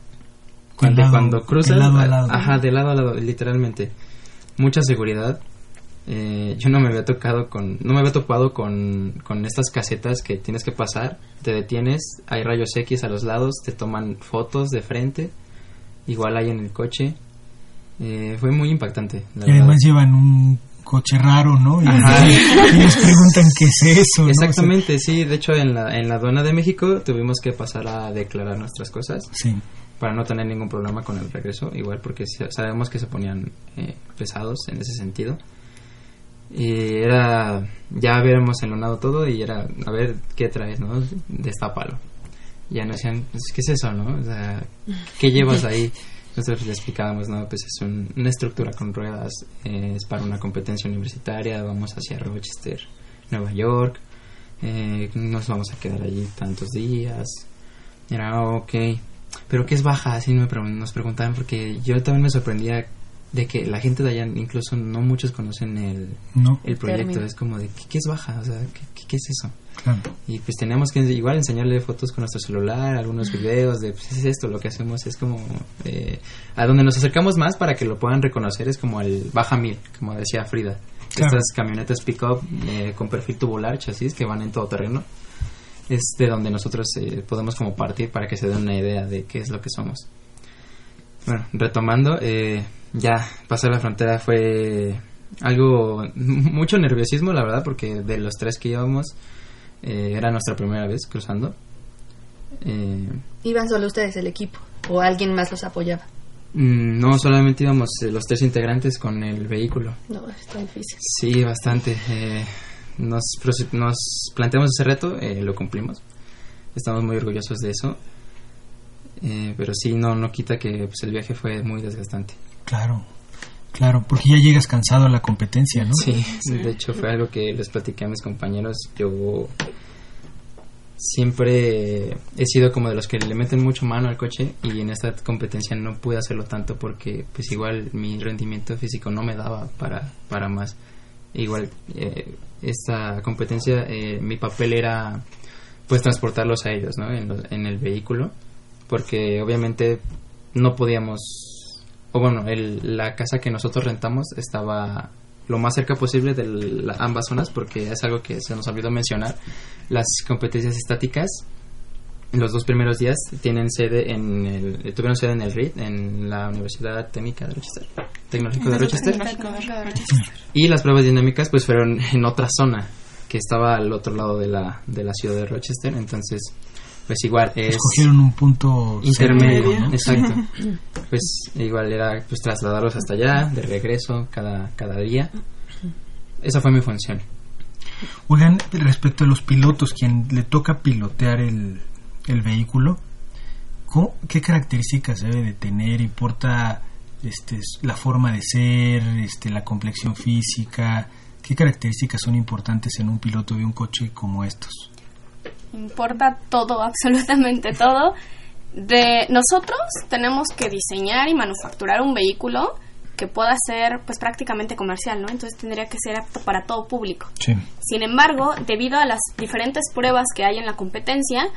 cuando, lado- cuando cruzas. de lado a lado. Ajá, de lado a lado, literalmente. Mucha seguridad. Eh, yo no me había tocado con, no me había topado con, con estas casetas que tienes que pasar, te detienes, hay rayos X a los lados, te toman fotos de frente, igual hay en el coche. Eh, fue muy impactante. la Y además verdad. llevan un coche raro, ¿no? Y, Ajá. y les preguntan qué es eso, ¿no? Exactamente, sí. De hecho, en la, en la aduana de México tuvimos que pasar a declarar nuestras cosas sí. para no tener ningún problema con el regreso. Igual porque sabemos que se ponían eh, pesados en ese sentido. Y era, ya habíamos enlonado todo y era, a ver, ¿qué traes, no? Destápalo. Ya nos decían, pues, ¿qué es eso, no? O sea, ¿qué llevas ahí? Nosotros le explicábamos, no, pues es un- una estructura con ruedas, eh, es para una competencia universitaria, vamos hacia Rochester, Nueva York, eh, nos vamos a quedar allí tantos días. Era, "Ah, ok, pero ¿qué es baja? Así me pregun- nos preguntaban porque yo también me sorprendía de que la gente de allá, incluso no muchos conocen el, No, el proyecto, es como de, ¿qué, qué es baja? O sea, ¿qué, qué, qué es eso? claro. Y pues teníamos que igual enseñarle fotos con nuestro celular, algunos videos de, pues es esto, lo que hacemos es como, eh, a donde nos acercamos más para que lo puedan reconocer es como el baja mil, como decía Frida, Estas camionetas pick-up eh, con perfil tubular, chasis, que van en todo terreno. Es de donde nosotros eh, podemos como partir para que se den una idea de qué es lo que somos. Bueno, retomando, eh, ya pasar la frontera fue algo, mucho nerviosismo, la verdad, porque de los tres que íbamos, eh, era nuestra primera vez cruzando. Eh, ¿Iban solo ustedes el equipo o alguien más los apoyaba? mm, no solamente íbamos eh, los tres integrantes con el vehículo. No, está difícil. Sí, bastante. Eh, nos, planteamos ese reto, eh, lo cumplimos. Estamos muy orgullosos de eso. Eh, pero sí, no, no quita que pues, el viaje fue muy desgastante. Claro, claro, porque ya llegas cansado a la competencia, ¿no? Sí, de hecho fue algo que les platiqué a mis compañeros. Yo siempre he sido como de los que le meten mucho mano al coche y en esta competencia no pude hacerlo tanto porque pues igual mi rendimiento físico no me daba para, para más. Igual eh, esta competencia eh, mi papel era pues transportarlos a ellos ¿no? en, los- en el vehículo porque obviamente no podíamos o bueno el- la casa que nosotros rentamos estaba lo más cerca posible de la- ambas zonas porque es algo que se nos olvidó mencionar. Las competencias estáticas los dos primeros días tienen sede en el, tuvieron sede en el RIT en la Universidad Técnica de Rochester. Tecnológico de Rochester. Y las pruebas dinámicas pues fueron en otra zona que estaba al otro lado de la, de la ciudad de Rochester. Entonces pues igual es Escogieron un punto intermedio ¿no? exacto pues igual era pues trasladarlos hasta allá de regreso cada cada día esa fue mi función Oigan, respecto a los pilotos, quien le toca pilotear el, el vehículo, ¿cómo- ¿qué características debe de tener? ¿Importa este, la forma de ser, este, la complexión física? ¿Qué características son importantes en un piloto de un coche como estos? Importa todo, absolutamente todo. De nosotros tenemos que diseñar y manufacturar un vehículo que pueda ser pues prácticamente comercial, ¿no? Entonces tendría que ser apto para todo público. Sí. Sin embargo, debido a las diferentes pruebas que hay en la competencia,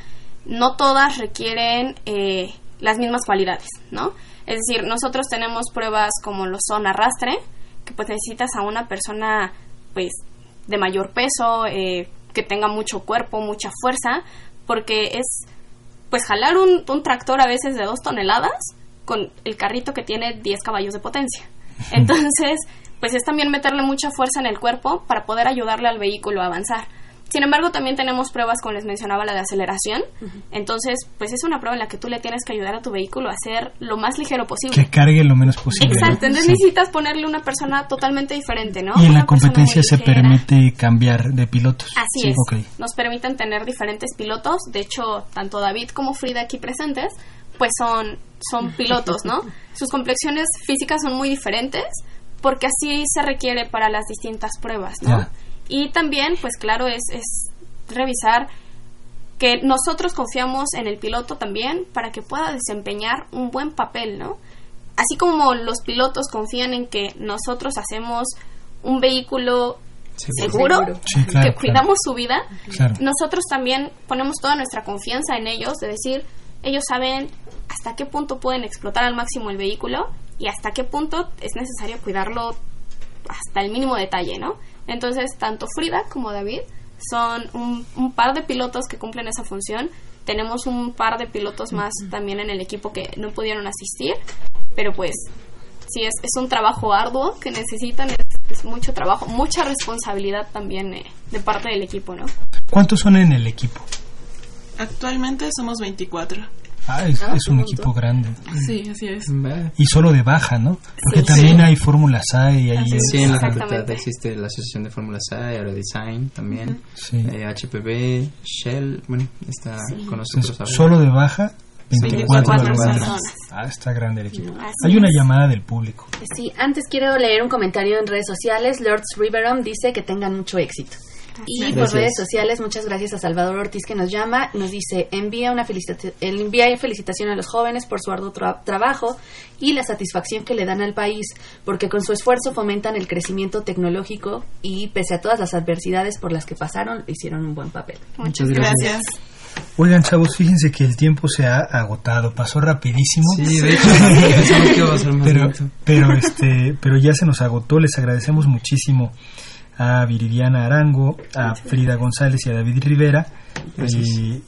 no todas requieren eh, las mismas cualidades, ¿no? Es decir, nosotros tenemos pruebas como lo son arrastre, que pues necesitas a una persona pues de mayor peso, eh, que tenga mucho cuerpo, mucha fuerza, porque es pues jalar un, un tractor a veces de dos toneladas con el carrito que tiene 10 caballos de potencia. Entonces, pues es también meterle mucha fuerza en el cuerpo para poder ayudarle al vehículo a avanzar. Sin embargo, también tenemos pruebas, como les mencionaba, la de aceleración. Entonces, pues es una prueba en la que tú le tienes que ayudar a tu vehículo a ser lo más ligero posible. Que cargue lo menos posible. ¿no? Exacto, entonces Sí. necesitas ponerle una persona totalmente diferente, ¿no? Y en Una la competencia se permite cambiar de pilotos. Así Sí, es. ok. Nos permiten tener diferentes pilotos. De hecho, tanto David como Frida aquí presentes, pues son, son pilotos, ¿no? Sus complexiones físicas son muy diferentes porque así se requiere para las distintas pruebas, ¿no? Y también, pues claro, es, es revisar que nosotros confiamos en el piloto también para que pueda desempeñar un buen papel, ¿no? Así como los pilotos confían en que nosotros hacemos un vehículo seguro, Seguro. Sí, claro, que cuidamos su vida, Claro. nosotros también ponemos toda nuestra confianza en ellos, de decir, ellos saben hasta qué punto pueden explotar al máximo el vehículo y hasta qué punto es necesario cuidarlo hasta el mínimo detalle, ¿no? Entonces, tanto Frida como David son un, un par de pilotos que cumplen esa función. Tenemos un par de pilotos más también en el equipo que no pudieron asistir, pero pues sí es, es un trabajo arduo que necesitan, es, es mucho trabajo, mucha responsabilidad también eh, de parte del equipo, ¿no? ¿Cuántos son en el equipo? Actualmente somos 24. Ah, es, es un equipo grande. Sí, así es. Va. Y solo de baja, ¿no? Porque Sí. también hay fórmulas A y hay... Así es. Sí, en la Exactamente. facultad existe la Asociación de Fórmulas A, Aerodesign también, Sí. eh, HPV, Shell, bueno, está con nosotros Entonces, ahora. solo de baja, 24, 24 personas. personas. Ah, está grande el equipo. Así Hay una es. llamada del público. Sí, antes quiero leer un comentario en redes sociales. Lords Riveron dice que tengan mucho éxito. Y por redes sociales, muchas gracias a Salvador Ortiz que nos llama. Nos dice, envía una felicitación, envía felicitación a los jóvenes por su arduo tra- trabajo y la satisfacción que le dan al país, porque con su esfuerzo fomentan el crecimiento tecnológico y pese a todas las adversidades por las que pasaron, hicieron un buen papel. Muchas Muchas gracias. Gracias. Oigan, chavos, fíjense que el tiempo se ha agotado, pasó rapidísimo. Sí, de hecho, pensaba que iba a ser más pero, pero, este, pero ya se nos agotó. Les agradecemos muchísimo a Viridiana Arango, a Frida González y a David Rivera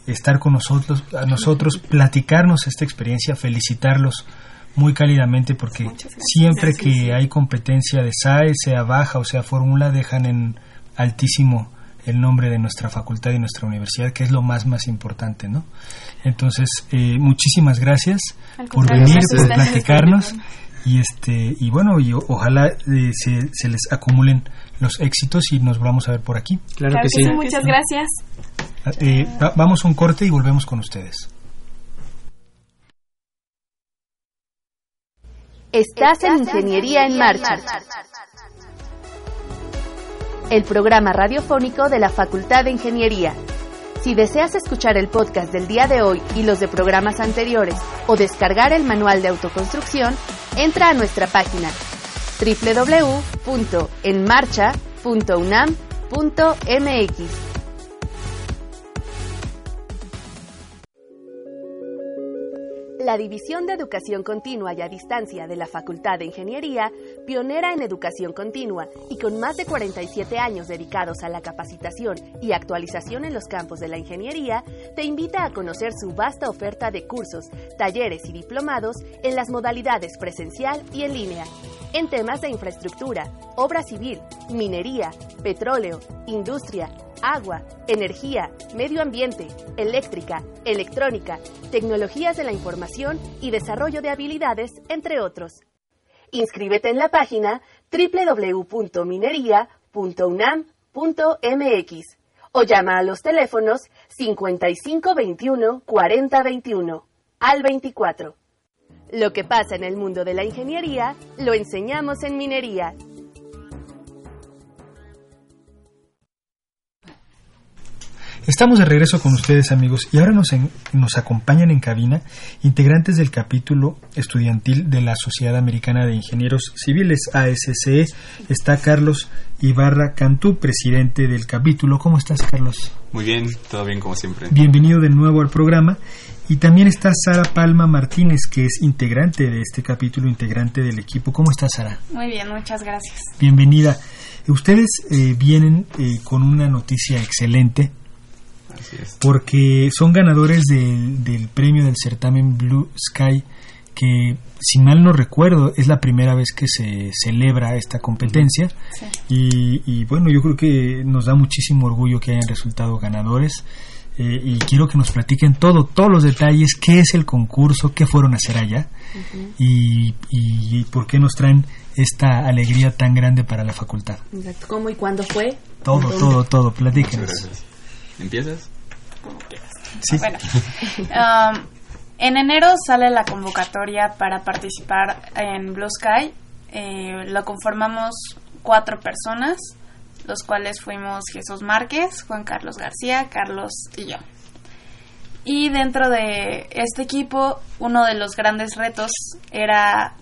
estar con nosotros, a nosotros, platicarnos esta experiencia, felicitarlos muy cálidamente porque siempre que hay competencia de SAE, sea baja o sea fórmula, dejan en altísimo el nombre de nuestra facultad y nuestra universidad, que es lo más más importante, ¿no? Entonces, eh, muchísimas gracias por venir, por platicarnos y este y bueno, y ojalá eh, se, se les acumulen los éxitos y nos vamos a ver por aquí. Claro, Claro que que sí. sí, muchas gracias. Eh, va- vamos a un corte y volvemos con ustedes. Estás en Ingeniería en Marcha, el programa radiofónico de la Facultad de Ingeniería. Si deseas escuchar el podcast del día de hoy y los de programas anteriores o descargar el manual de autoconstrucción, entra a nuestra página www.enmarcha.unam.mx. La División de Educación Continua y a Distancia de la Facultad de Ingeniería, pionera en educación continua y con más de 47 años dedicados a la capacitación y actualización en los campos de la ingeniería, te invita a conocer su vasta oferta de cursos, talleres y diplomados en las modalidades presencial y en línea, en temas de infraestructura, obra civil, minería, petróleo, industria, agua, energía, medio ambiente, eléctrica, electrónica, tecnologías de la información y desarrollo de habilidades, entre otros. Inscríbete en la página www.minería.unam.mx o llama a los teléfonos 5521 4021 al 24. Lo que pasa en el mundo de la ingeniería lo enseñamos en minería. Estamos de regreso con ustedes amigos y ahora nos, en- nos acompañan en cabina integrantes del capítulo estudiantil de la Sociedad Americana de Ingenieros Civiles ASCE. Está Carlos Ibarra Cantú, presidente del capítulo. ¿Cómo estás Carlos? Muy bien, todo bien como siempre. Bienvenido de nuevo al programa. Y también está Sara Palma Martínez, que es integrante de este capítulo, integrante del equipo. ¿Cómo estás Sara? Muy bien, muchas gracias. Bienvenida. Ustedes eh, vienen eh, con una noticia excelente. Porque son ganadores del, del premio del certamen Blue Sky, que si mal no recuerdo es la primera vez que se celebra esta competencia Sí. y, y bueno, yo creo que nos da muchísimo orgullo que hayan resultado ganadores. eh, y quiero que nos platiquen todo, todos los detalles, qué es el concurso, qué fueron a hacer allá y, y por qué nos traen esta alegría tan grande para la facultad. Exacto. ¿Cómo y cuándo fue? Todo, ¿Dónde? todo, todo, Muchas ¿Empiezas? Sí. Bueno, um, en enero sale la convocatoria para participar en Blue Sky. Eh, lo conformamos cuatro personas, los cuales fuimos Jesús Márquez, Juan Carlos García, Carlos y yo. Y dentro de este equipo, uno de los grandes retos era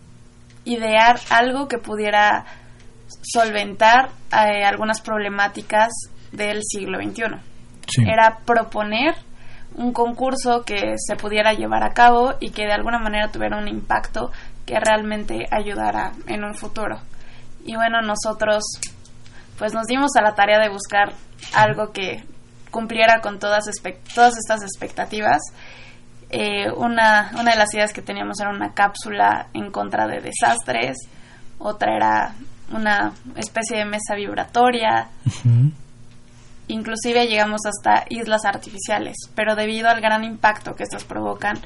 idear algo que pudiera solventar eh, algunas problemáticas del siglo XXI Sí. era proponer un concurso que se pudiera llevar a cabo y que de alguna manera tuviera un impacto que realmente ayudara en un futuro. Y bueno, nosotros pues nos dimos a la tarea de buscar algo que cumpliera con todas, todas estas expectativas. Eh, una, una de las ideas que teníamos era una cápsula en contra de desastres, otra era una especie de mesa vibratoria. Inclusive llegamos hasta islas artificiales, pero debido al gran impacto que estas provocan,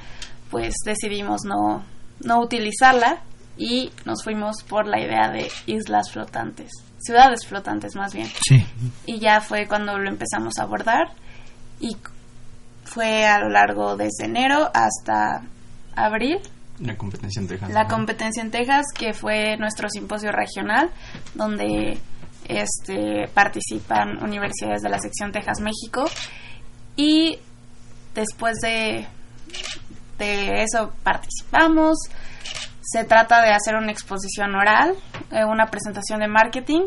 pues decidimos no, no utilizarla y nos fuimos por la idea de islas flotantes, ciudades flotantes más bien. Sí. Y ya fue cuando lo empezamos a abordar y fue a lo largo desde enero hasta abril La competencia en Texas. la ¿no? competencia en Texas, que fue nuestro simposio regional, donde este, participan universidades de la sección Texas México. Y después de, de eso participamos. Se trata de hacer una exposición oral, eh, una presentación de marketing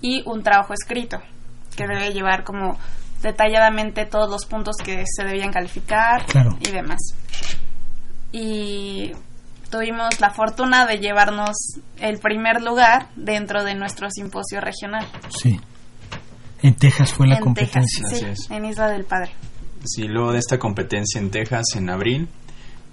y un trabajo escrito, que debe llevar como detalladamente todos los puntos que se debían calificar Claro. y demás. Y tuvimos la fortuna de llevarnos el primer lugar dentro de nuestro simposio regional. Sí. En Texas fue la en competencia. Texas, sí, en Isla del Padre. Sí, luego de esta competencia en Texas en abril,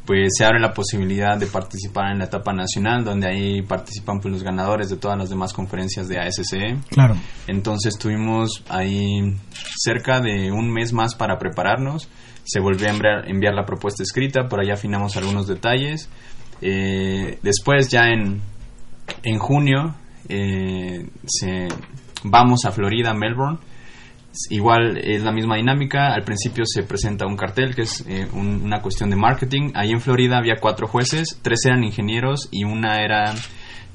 pues se abre la posibilidad de participar en la etapa nacional, donde ahí participan pues, los ganadores de todas las demás conferencias de ASCE. Claro. Entonces tuvimos ahí cerca de un mes más para prepararnos. Se volvió a enviar, enviar la propuesta escrita, por allá afinamos algunos detalles. Eh, después ya en, en junio eh, se, vamos a Florida, Melbourne. Igual es la misma dinámica. Al principio se presenta un cartel que es eh, un- una cuestión de marketing. Ahí en Florida había cuatro jueces, tres eran ingenieros y una era,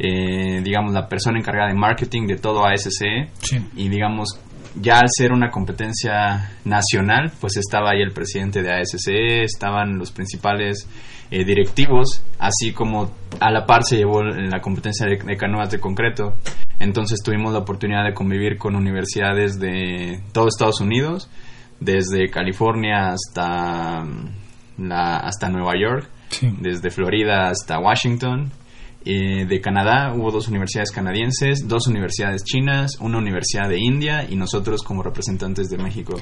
eh, digamos, la persona encargada de marketing de todo ASCE. Sí. Y digamos, ya al ser una competencia nacional, pues estaba ahí el presidente de ASCE, estaban los principales eh, directivos, así como a la par se llevó la competencia de, de canoas de concreto. Entonces tuvimos la oportunidad de convivir con universidades de todo Estados Unidos, desde California hasta, mm, la, hasta Nueva York, Sí. desde Florida hasta Washington. Eh, de Canadá hubo dos universidades canadienses, dos universidades chinas, una universidad de India y nosotros como representantes de México.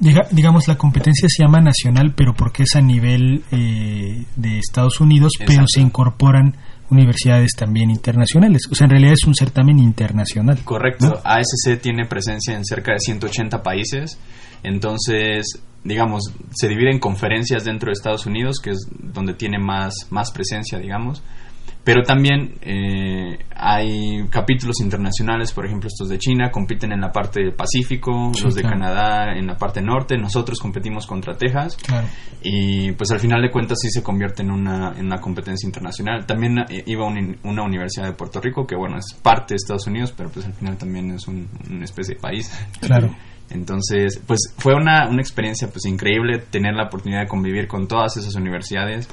Diga- digamos, la competencia se llama nacional, pero porque es a nivel eh, de Estados Unidos, pero se incorporan universidades también internacionales. O sea, en realidad es un certamen internacional. Correcto. ¿no? ASC tiene presencia en cerca de 180 países. Entonces, digamos, se divide en conferencias dentro de Estados Unidos, que es donde tiene más, más presencia, digamos. Pero también eh, hay capítulos internacionales, por ejemplo, estos de China compiten en la parte del Pacífico, Sí, los de claro. Canadá en la parte norte, nosotros competimos contra Texas. Claro. y pues al final de cuentas sí se convierte en una, en una competencia internacional. También eh, iba un- una universidad de Puerto Rico, que bueno, es parte de Estados Unidos, pero pues al final también es un- una especie de país. Claro. Entonces, pues fue una, una experiencia pues increíble tener la oportunidad de convivir con todas esas universidades.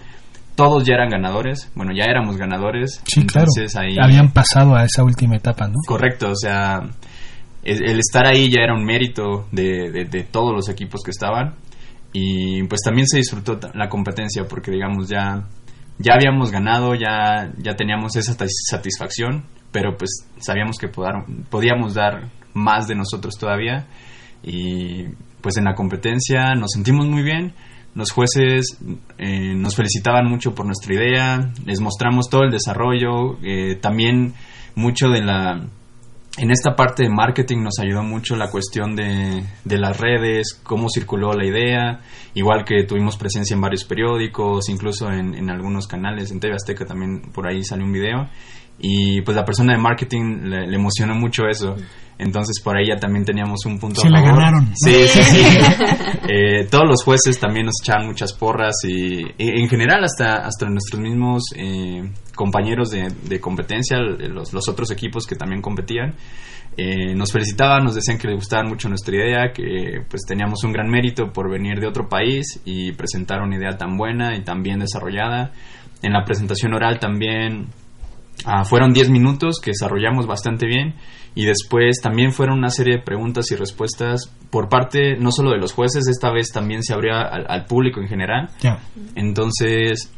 Todos ya eran ganadores, bueno, ya éramos ganadores. Sí, claro. ahí Habían pasado a esa última etapa, ¿no? Correcto, o sea, el, estar ahí ya era un mérito de, de- de todos los equipos que estaban y pues también se disfrutó la competencia porque digamos ya ya habíamos ganado, ya ya teníamos esa tis- satisfacción, pero pues sabíamos que podíamos dar más de nosotros todavía y pues en la competencia nos sentimos muy bien. Los jueces eh, nos felicitaban mucho por nuestra idea, les mostramos todo el desarrollo, eh, también mucho de la en esta parte de marketing nos ayudó mucho la cuestión de, de las redes, cómo circuló la idea, igual que tuvimos presencia en varios periódicos, incluso en, en algunos canales, en TV Azteca también por ahí salió un video, y pues la persona de marketing le, le emocionó mucho eso, entonces por ahí ya también teníamos un punto Se a la favor. ganaron. Sí, sí, sí. Eh, todos los jueces también nos echaban muchas porras y, y en general hasta, hasta nuestros mismos eh, compañeros de, de competencia, los, los otros equipos que también competían, eh, nos felicitaban, nos decían que les gustaba mucho nuestra idea, que pues teníamos un gran mérito por venir de otro país y presentar una idea tan buena y tan bien desarrollada. En la presentación oral también Ah, fueron 10 minutos que desarrollamos bastante bien y después también fueron una serie de preguntas y respuestas por parte no solo de los jueces, esta vez también se abrió al, al público en general. Entonces,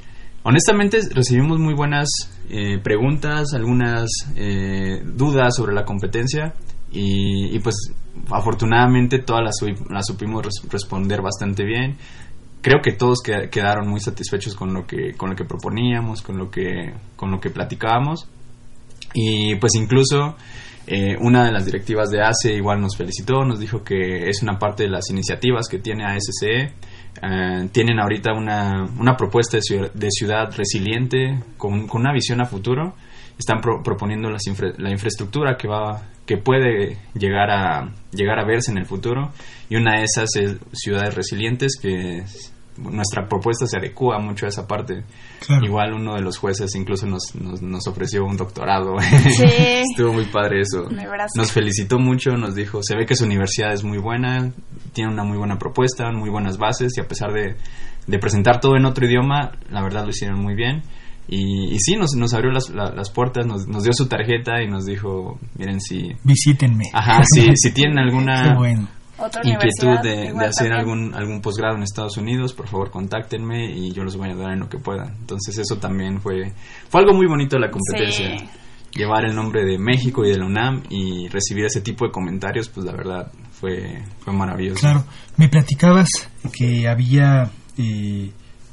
honestamente recibimos muy buenas eh, preguntas, algunas eh, dudas sobre la competencia y, y, pues afortunadamente todas las, las supimos res- responder bastante bien. Creo que todos que- quedaron muy satisfechos con lo que con lo que proponíamos, con lo que con lo que platicábamos y pues incluso eh, una de las directivas de ACE igual nos felicitó, nos dijo que es una parte de las iniciativas que tiene ASCE. Eh, tienen ahorita una, una propuesta de ciudad, de ciudad resiliente con, con una visión a futuro. Están pro- proponiendo las infra- la infraestructura que va que puede llegar a llegar a verse en el futuro y una de esas es ciudades resilientes que nuestra propuesta se adecua mucho a esa parte. Claro. Igual uno de los jueces incluso nos, nos, nos ofreció un doctorado. Sí. Estuvo muy padre eso. Nos felicitó mucho, nos dijo, se ve que su universidad es muy buena, tiene una muy buena propuesta, muy buenas bases y a pesar de, de presentar todo en otro idioma, la verdad lo hicieron muy bien. Y, y sí, nos, nos abrió las, la- las puertas, nos, nos dio su tarjeta y nos dijo, miren, si, Visítenme. ajá, si, si tienen alguna, Qué bueno. Inquietud de, hacer algún algún posgrado en Estados Unidos, por favor contáctenme y yo los voy a ayudar en lo que pueda. Entonces eso también fue fue algo muy bonito de la competencia. Llevar el nombre de México y de la UNAM y recibir ese tipo de comentarios, pues la verdad fue, fue maravilloso. Claro, me platicabas que había eh,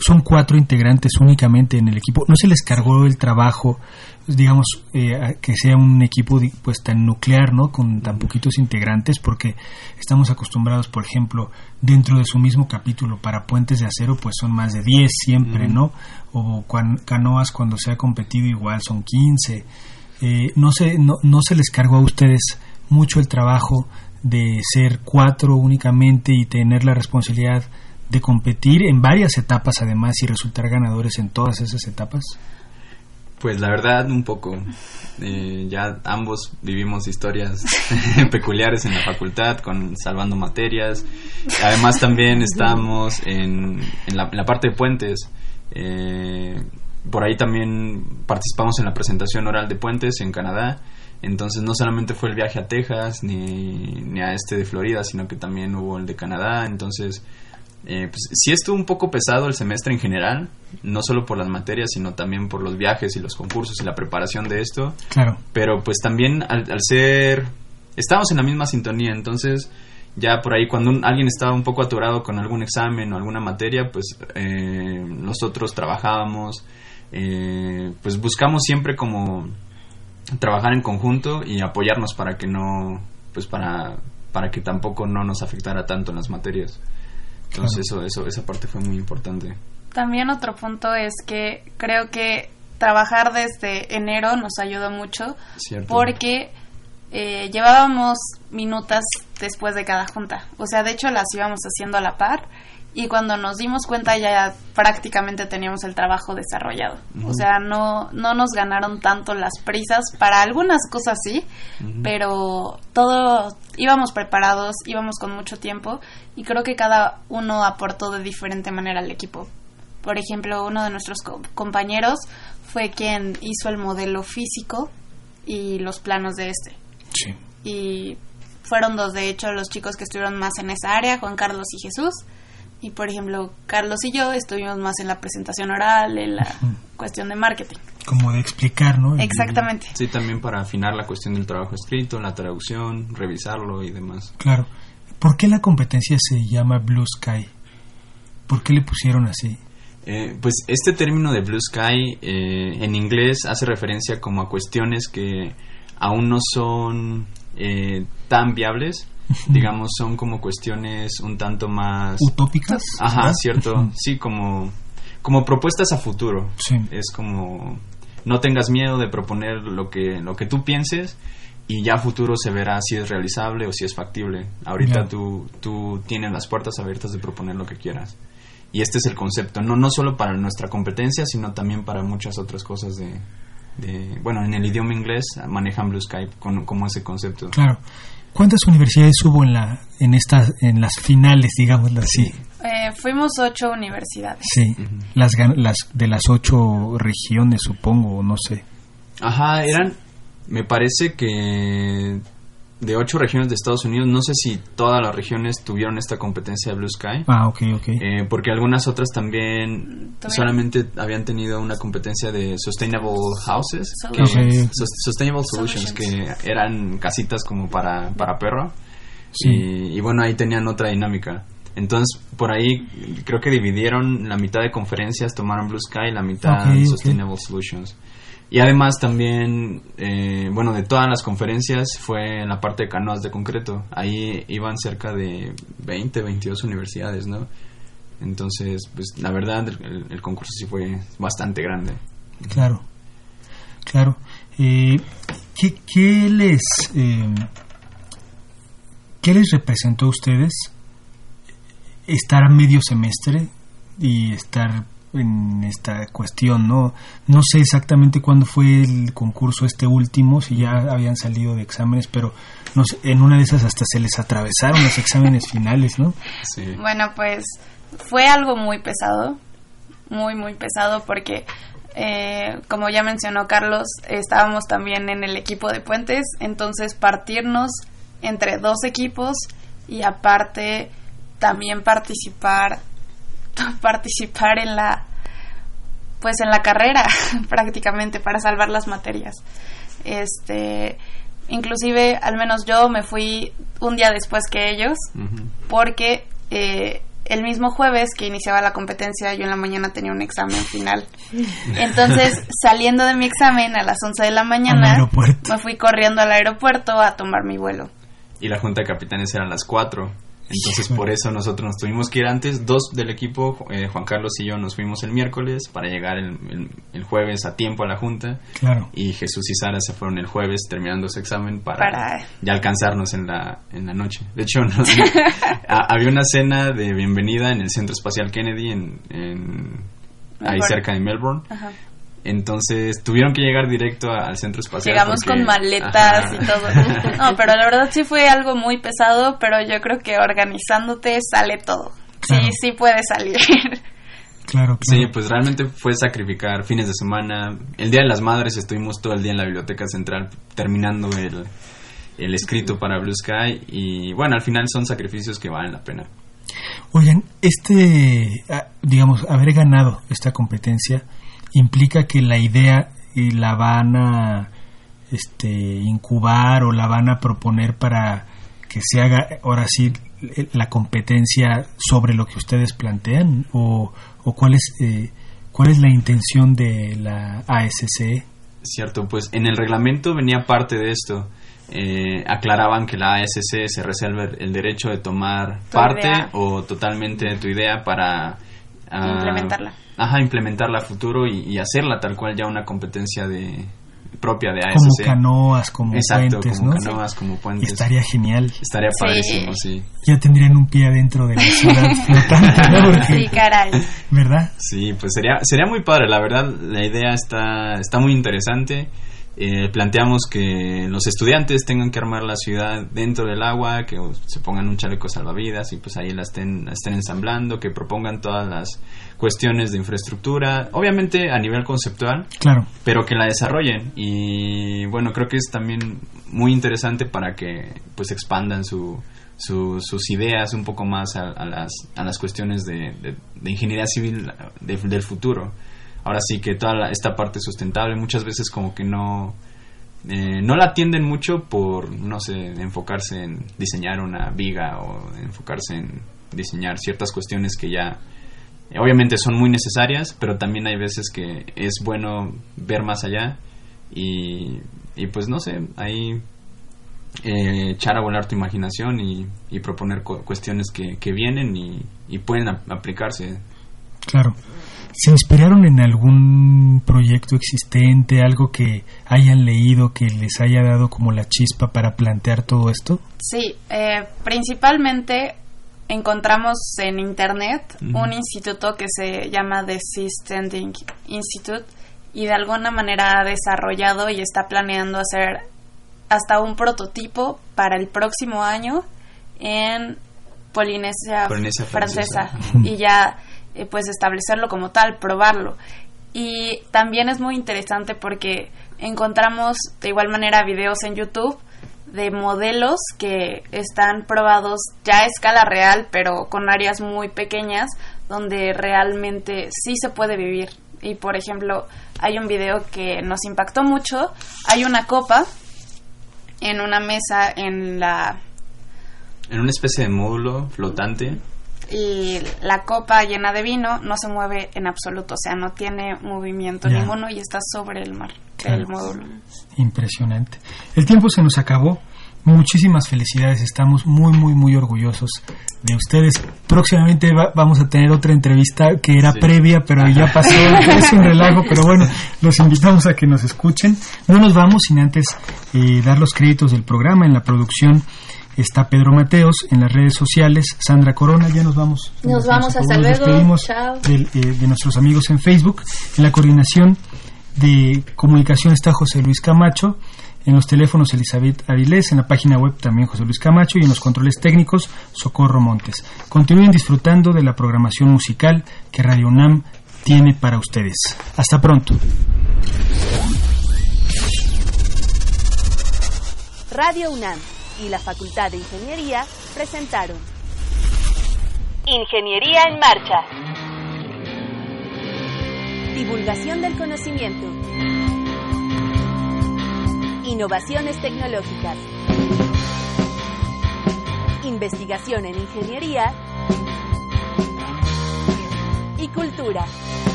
son cuatro integrantes únicamente en el equipo. ¿No se les cargó el trabajo, digamos, eh, que sea un equipo pues tan nuclear, ¿no? Con tan poquitos integrantes, porque estamos acostumbrados, por ejemplo, dentro de su mismo capítulo para puentes de acero, pues son más de 10 siempre, ¿no? O canoas cuando se ha competido igual son 15. Eh, no, se, no, no se les cargó a ustedes mucho el trabajo de ser cuatro únicamente y tener la responsabilidad de competir en varias etapas además y resultar ganadores en todas esas etapas? Pues la verdad un poco. Eh, ya ambos vivimos historias peculiares en la facultad con salvando materias. Además también estamos en, en, la, parte de puentes. Eh, por ahí también participamos en la presentación oral de puentes en Canadá. Entonces no solamente fue el viaje a Texas ni, ni a este de Florida, sino que también hubo el de Canadá. Entonces eh, pues, sí estuvo un poco pesado el semestre en general, no solo por las materias, sino también por los viajes y los concursos y la preparación de esto. Claro. Pero pues también al, ser... Estábamos en la misma sintonía, entonces ya por ahí cuando alguien estaba un poco aturado con algún examen o alguna materia, pues eh, nosotros trabajábamos, eh, pues buscamos siempre como trabajar en conjunto y apoyarnos para que no, pues para, para que tampoco no nos afectara tanto en las materias. Entonces eso, eso, esa parte fue muy importante. También otro punto es que creo que trabajar desde enero nos ayudó mucho porque eh, llevábamos minutas después de cada junta. O sea, de hecho las íbamos haciendo a la par y cuando nos dimos cuenta ya prácticamente teníamos el trabajo desarrollado. O sea, no, no nos ganaron tanto las prisas, para algunas cosas sí, pero todo íbamos preparados, íbamos con mucho tiempo y creo que cada uno aportó de diferente manera al equipo. Por ejemplo, uno de nuestros compañeros fue quien hizo el modelo físico y los planos de este. Sí. Y fueron dos, de hecho, los chicos que estuvieron más en esa área, Juan Carlos y Jesús y por ejemplo, Carlos y yo estuvimos más en la presentación oral, en la cuestión de marketing. Como de explicar, ¿no? Exactamente. Sí, también para afinar la cuestión del trabajo escrito, la traducción, revisarlo y demás. Claro. ¿Por qué la competencia se llama Blue Sky? ¿Por qué le pusieron así? Eh, pues este término de Blue Sky eh, en inglés hace referencia como a cuestiones que aún no son eh, tan viables digamos, son como cuestiones un tanto más... ¿Utópicas? Ajá, cierto. Sí, como, como propuestas a futuro. Sí. Es como, no tengas miedo de proponer lo que, lo que tú pienses y ya a futuro se verá si es realizable o si es factible. Ahorita tú, tú tienes las puertas abiertas de proponer lo que quieras. Y este es el concepto, no, no solo para nuestra competencia, sino también para muchas otras cosas de, de bueno, en el idioma inglés manejan Blue Skype con, como ese concepto. Claro. ¿Cuántas universidades hubo en la en estas en las finales, digámoslo así? Eh, fuimos ocho universidades. Sí, las, las de las ocho regiones, supongo, no sé. Ajá, eran, me parece que de ocho regiones de Estados Unidos, no sé si todas las regiones tuvieron esta competencia de Blue Sky. Ah, ok, ok. Eh, porque algunas otras también solamente habían tenido una competencia de Sustainable Houses, Sustainable Solutions, que eran casitas como para, para perro. Sí. Y, bueno, ahí tenían otra dinámica. Entonces, por ahí creo que dividieron la mitad de conferencias, tomaron Blue Sky y la mitad Sustainable Solutions. Y además también, eh, bueno, de todas las conferencias fue en la parte de canoas de concreto. Ahí iban cerca de 20, 22 universidades, ¿no? Entonces, pues la verdad, el, concurso sí fue bastante grande. Claro, claro. Eh, ¿qué, ¿qué, les, eh, ¿Qué les representó a ustedes estar a medio semestre y estar en esta cuestión, ¿no? No sé exactamente cuándo fue el concurso este último, si ya habían salido de exámenes, pero no en una de esas hasta se les atravesaron los exámenes finales, ¿no? Sí. Bueno, pues fue algo muy pesado, muy, muy pesado porque, eh, como ya mencionó Carlos, estábamos también en el equipo de puentes, entonces partirnos entre dos equipos y aparte también participar participar en la pues en la carrera prácticamente para salvar las materias. Este, inclusive al menos yo me fui un día después que ellos porque eh, el mismo jueves que iniciaba la competencia yo en la mañana tenía un examen final. Entonces, saliendo de mi examen a las 11 de la mañana, me fui corriendo al aeropuerto a tomar mi vuelo. Y la junta de capitanes era a las 4. Entonces por eso nosotros nos tuvimos que ir antes. Dos del equipo, eh, Juan Carlos y yo, nos fuimos el miércoles para llegar el, jueves a tiempo a la junta. Claro. Y Jesús y Sara se fueron el jueves terminando su examen para, ya alcanzarnos en la, en la noche. De hecho, había una cena de bienvenida en el Centro Espacial Kennedy en, ahí cerca de Melbourne. Ajá. Entonces tuvieron que llegar directo al centro espacial. Llegamos con maletas y todo. No, pero la verdad sí fue algo muy pesado, pero yo creo que organizándote sale todo. Sí, sí puede salir. Claro, claro. Sí, pues realmente fue sacrificar fines de semana. El Día de las Madres estuvimos todo el día en la Biblioteca Central terminando el, el escrito para Blue Sky y bueno, al final son sacrificios que valen la pena. Oigan, este, ah, digamos, haber ganado esta competencia implica que la idea y la van a este, incubar o la van a proponer para que se haga ahora sí la competencia sobre lo que ustedes plantean o, o cuál es eh, cuál es la intención de la ASC cierto pues en el reglamento venía parte de esto. Eh, aclaraban que la ASC se reserva el derecho de tomar parte o totalmente de tu idea para ah, implementarla ajá, implementarla a futuro y, hacerla tal cual ya una competencia de propia de ASC. Como canoas, como Exacto, puentes, como canoas, como puentes. estaría genial. Estaría padrísimo, sí. Ya tendrían un pie adentro de la ciudad flotante, ¿no? sí, caray. ¿Verdad? Sí, pues sería, sería muy padre, la verdad, la idea está, está muy interesante. Eh, planteamos que los estudiantes tengan que armar la ciudad dentro del agua, que se pongan un chaleco salvavidas y pues ahí la estén, la estén ensamblando, que propongan todas las cuestiones de infraestructura, obviamente a nivel conceptual, claro. pero que la desarrollen y bueno, creo que es también muy interesante para que pues expandan su, sus ideas un poco más a, las, a las cuestiones de, ingeniería civil del futuro. Ahora sí que toda esta parte sustentable muchas veces como que no... Eh, no la atienden mucho por, no sé, enfocarse en diseñar una viga o enfocarse en diseñar ciertas cuestiones que ya obviamente son muy necesarias, pero también hay veces que es bueno ver más allá y, y pues no sé, ahí eh, echar a volar tu imaginación y, y proponer cuestiones que, que vienen y, y pueden aplicarse. Claro. ¿Se inspiraron en algún proyecto existente, algo que hayan leído que les haya dado como la chispa para plantear todo esto? Sí, eh, principalmente encontramos en internet un instituto que se llama The Seastanding Institute y de alguna manera ha desarrollado y está planeando hacer hasta un prototipo para el próximo año en Polinesia, francesa, y ya eh, pues establecerlo como tal, probarlo. Y también es muy interesante porque encontramos de igual manera videos en YouTube de modelos que están probados ya a escala real, pero con áreas muy pequeñas donde realmente sí se puede vivir. Y por ejemplo, hay un video que nos impactó mucho. Hay una copa en una mesa en la... En una especie de módulo flotante. Y la copa llena de vino no se mueve en absoluto, o sea, no tiene movimiento ninguno y está sobre el mar, el módulo. Impresionante. El tiempo se nos acabó. Muchísimas felicidades, estamos muy, muy, muy orgullosos de ustedes. Próximamente vamos a tener otra entrevista que era previa, pero ya pasó, es un relajo, pero bueno, los invitamos a que nos escuchen. No nos vamos sin antes eh, dar los créditos del programa. En la producción está Pedro Mateos, en las redes sociales Sandra Corona, ya nos vamos. Nos, vamos, hasta luego. Chao. Eh, de nuestros amigos en Facebook. En la coordinación de comunicación está José Luis Camacho, en los teléfonos Elizabeth Avilés, en la página web también José Luis Camacho y en los controles técnicos Socorro Montes. Continúen disfrutando de la programación musical que Radio UNAM tiene para ustedes. Hasta pronto. Radio UNAM y la Facultad de Ingeniería presentaron Ingeniería en Marcha. Divulgación del conocimiento. Innovaciones tecnológicas. Investigación en ingeniería y cultura.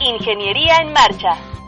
Ingeniería en Marcha.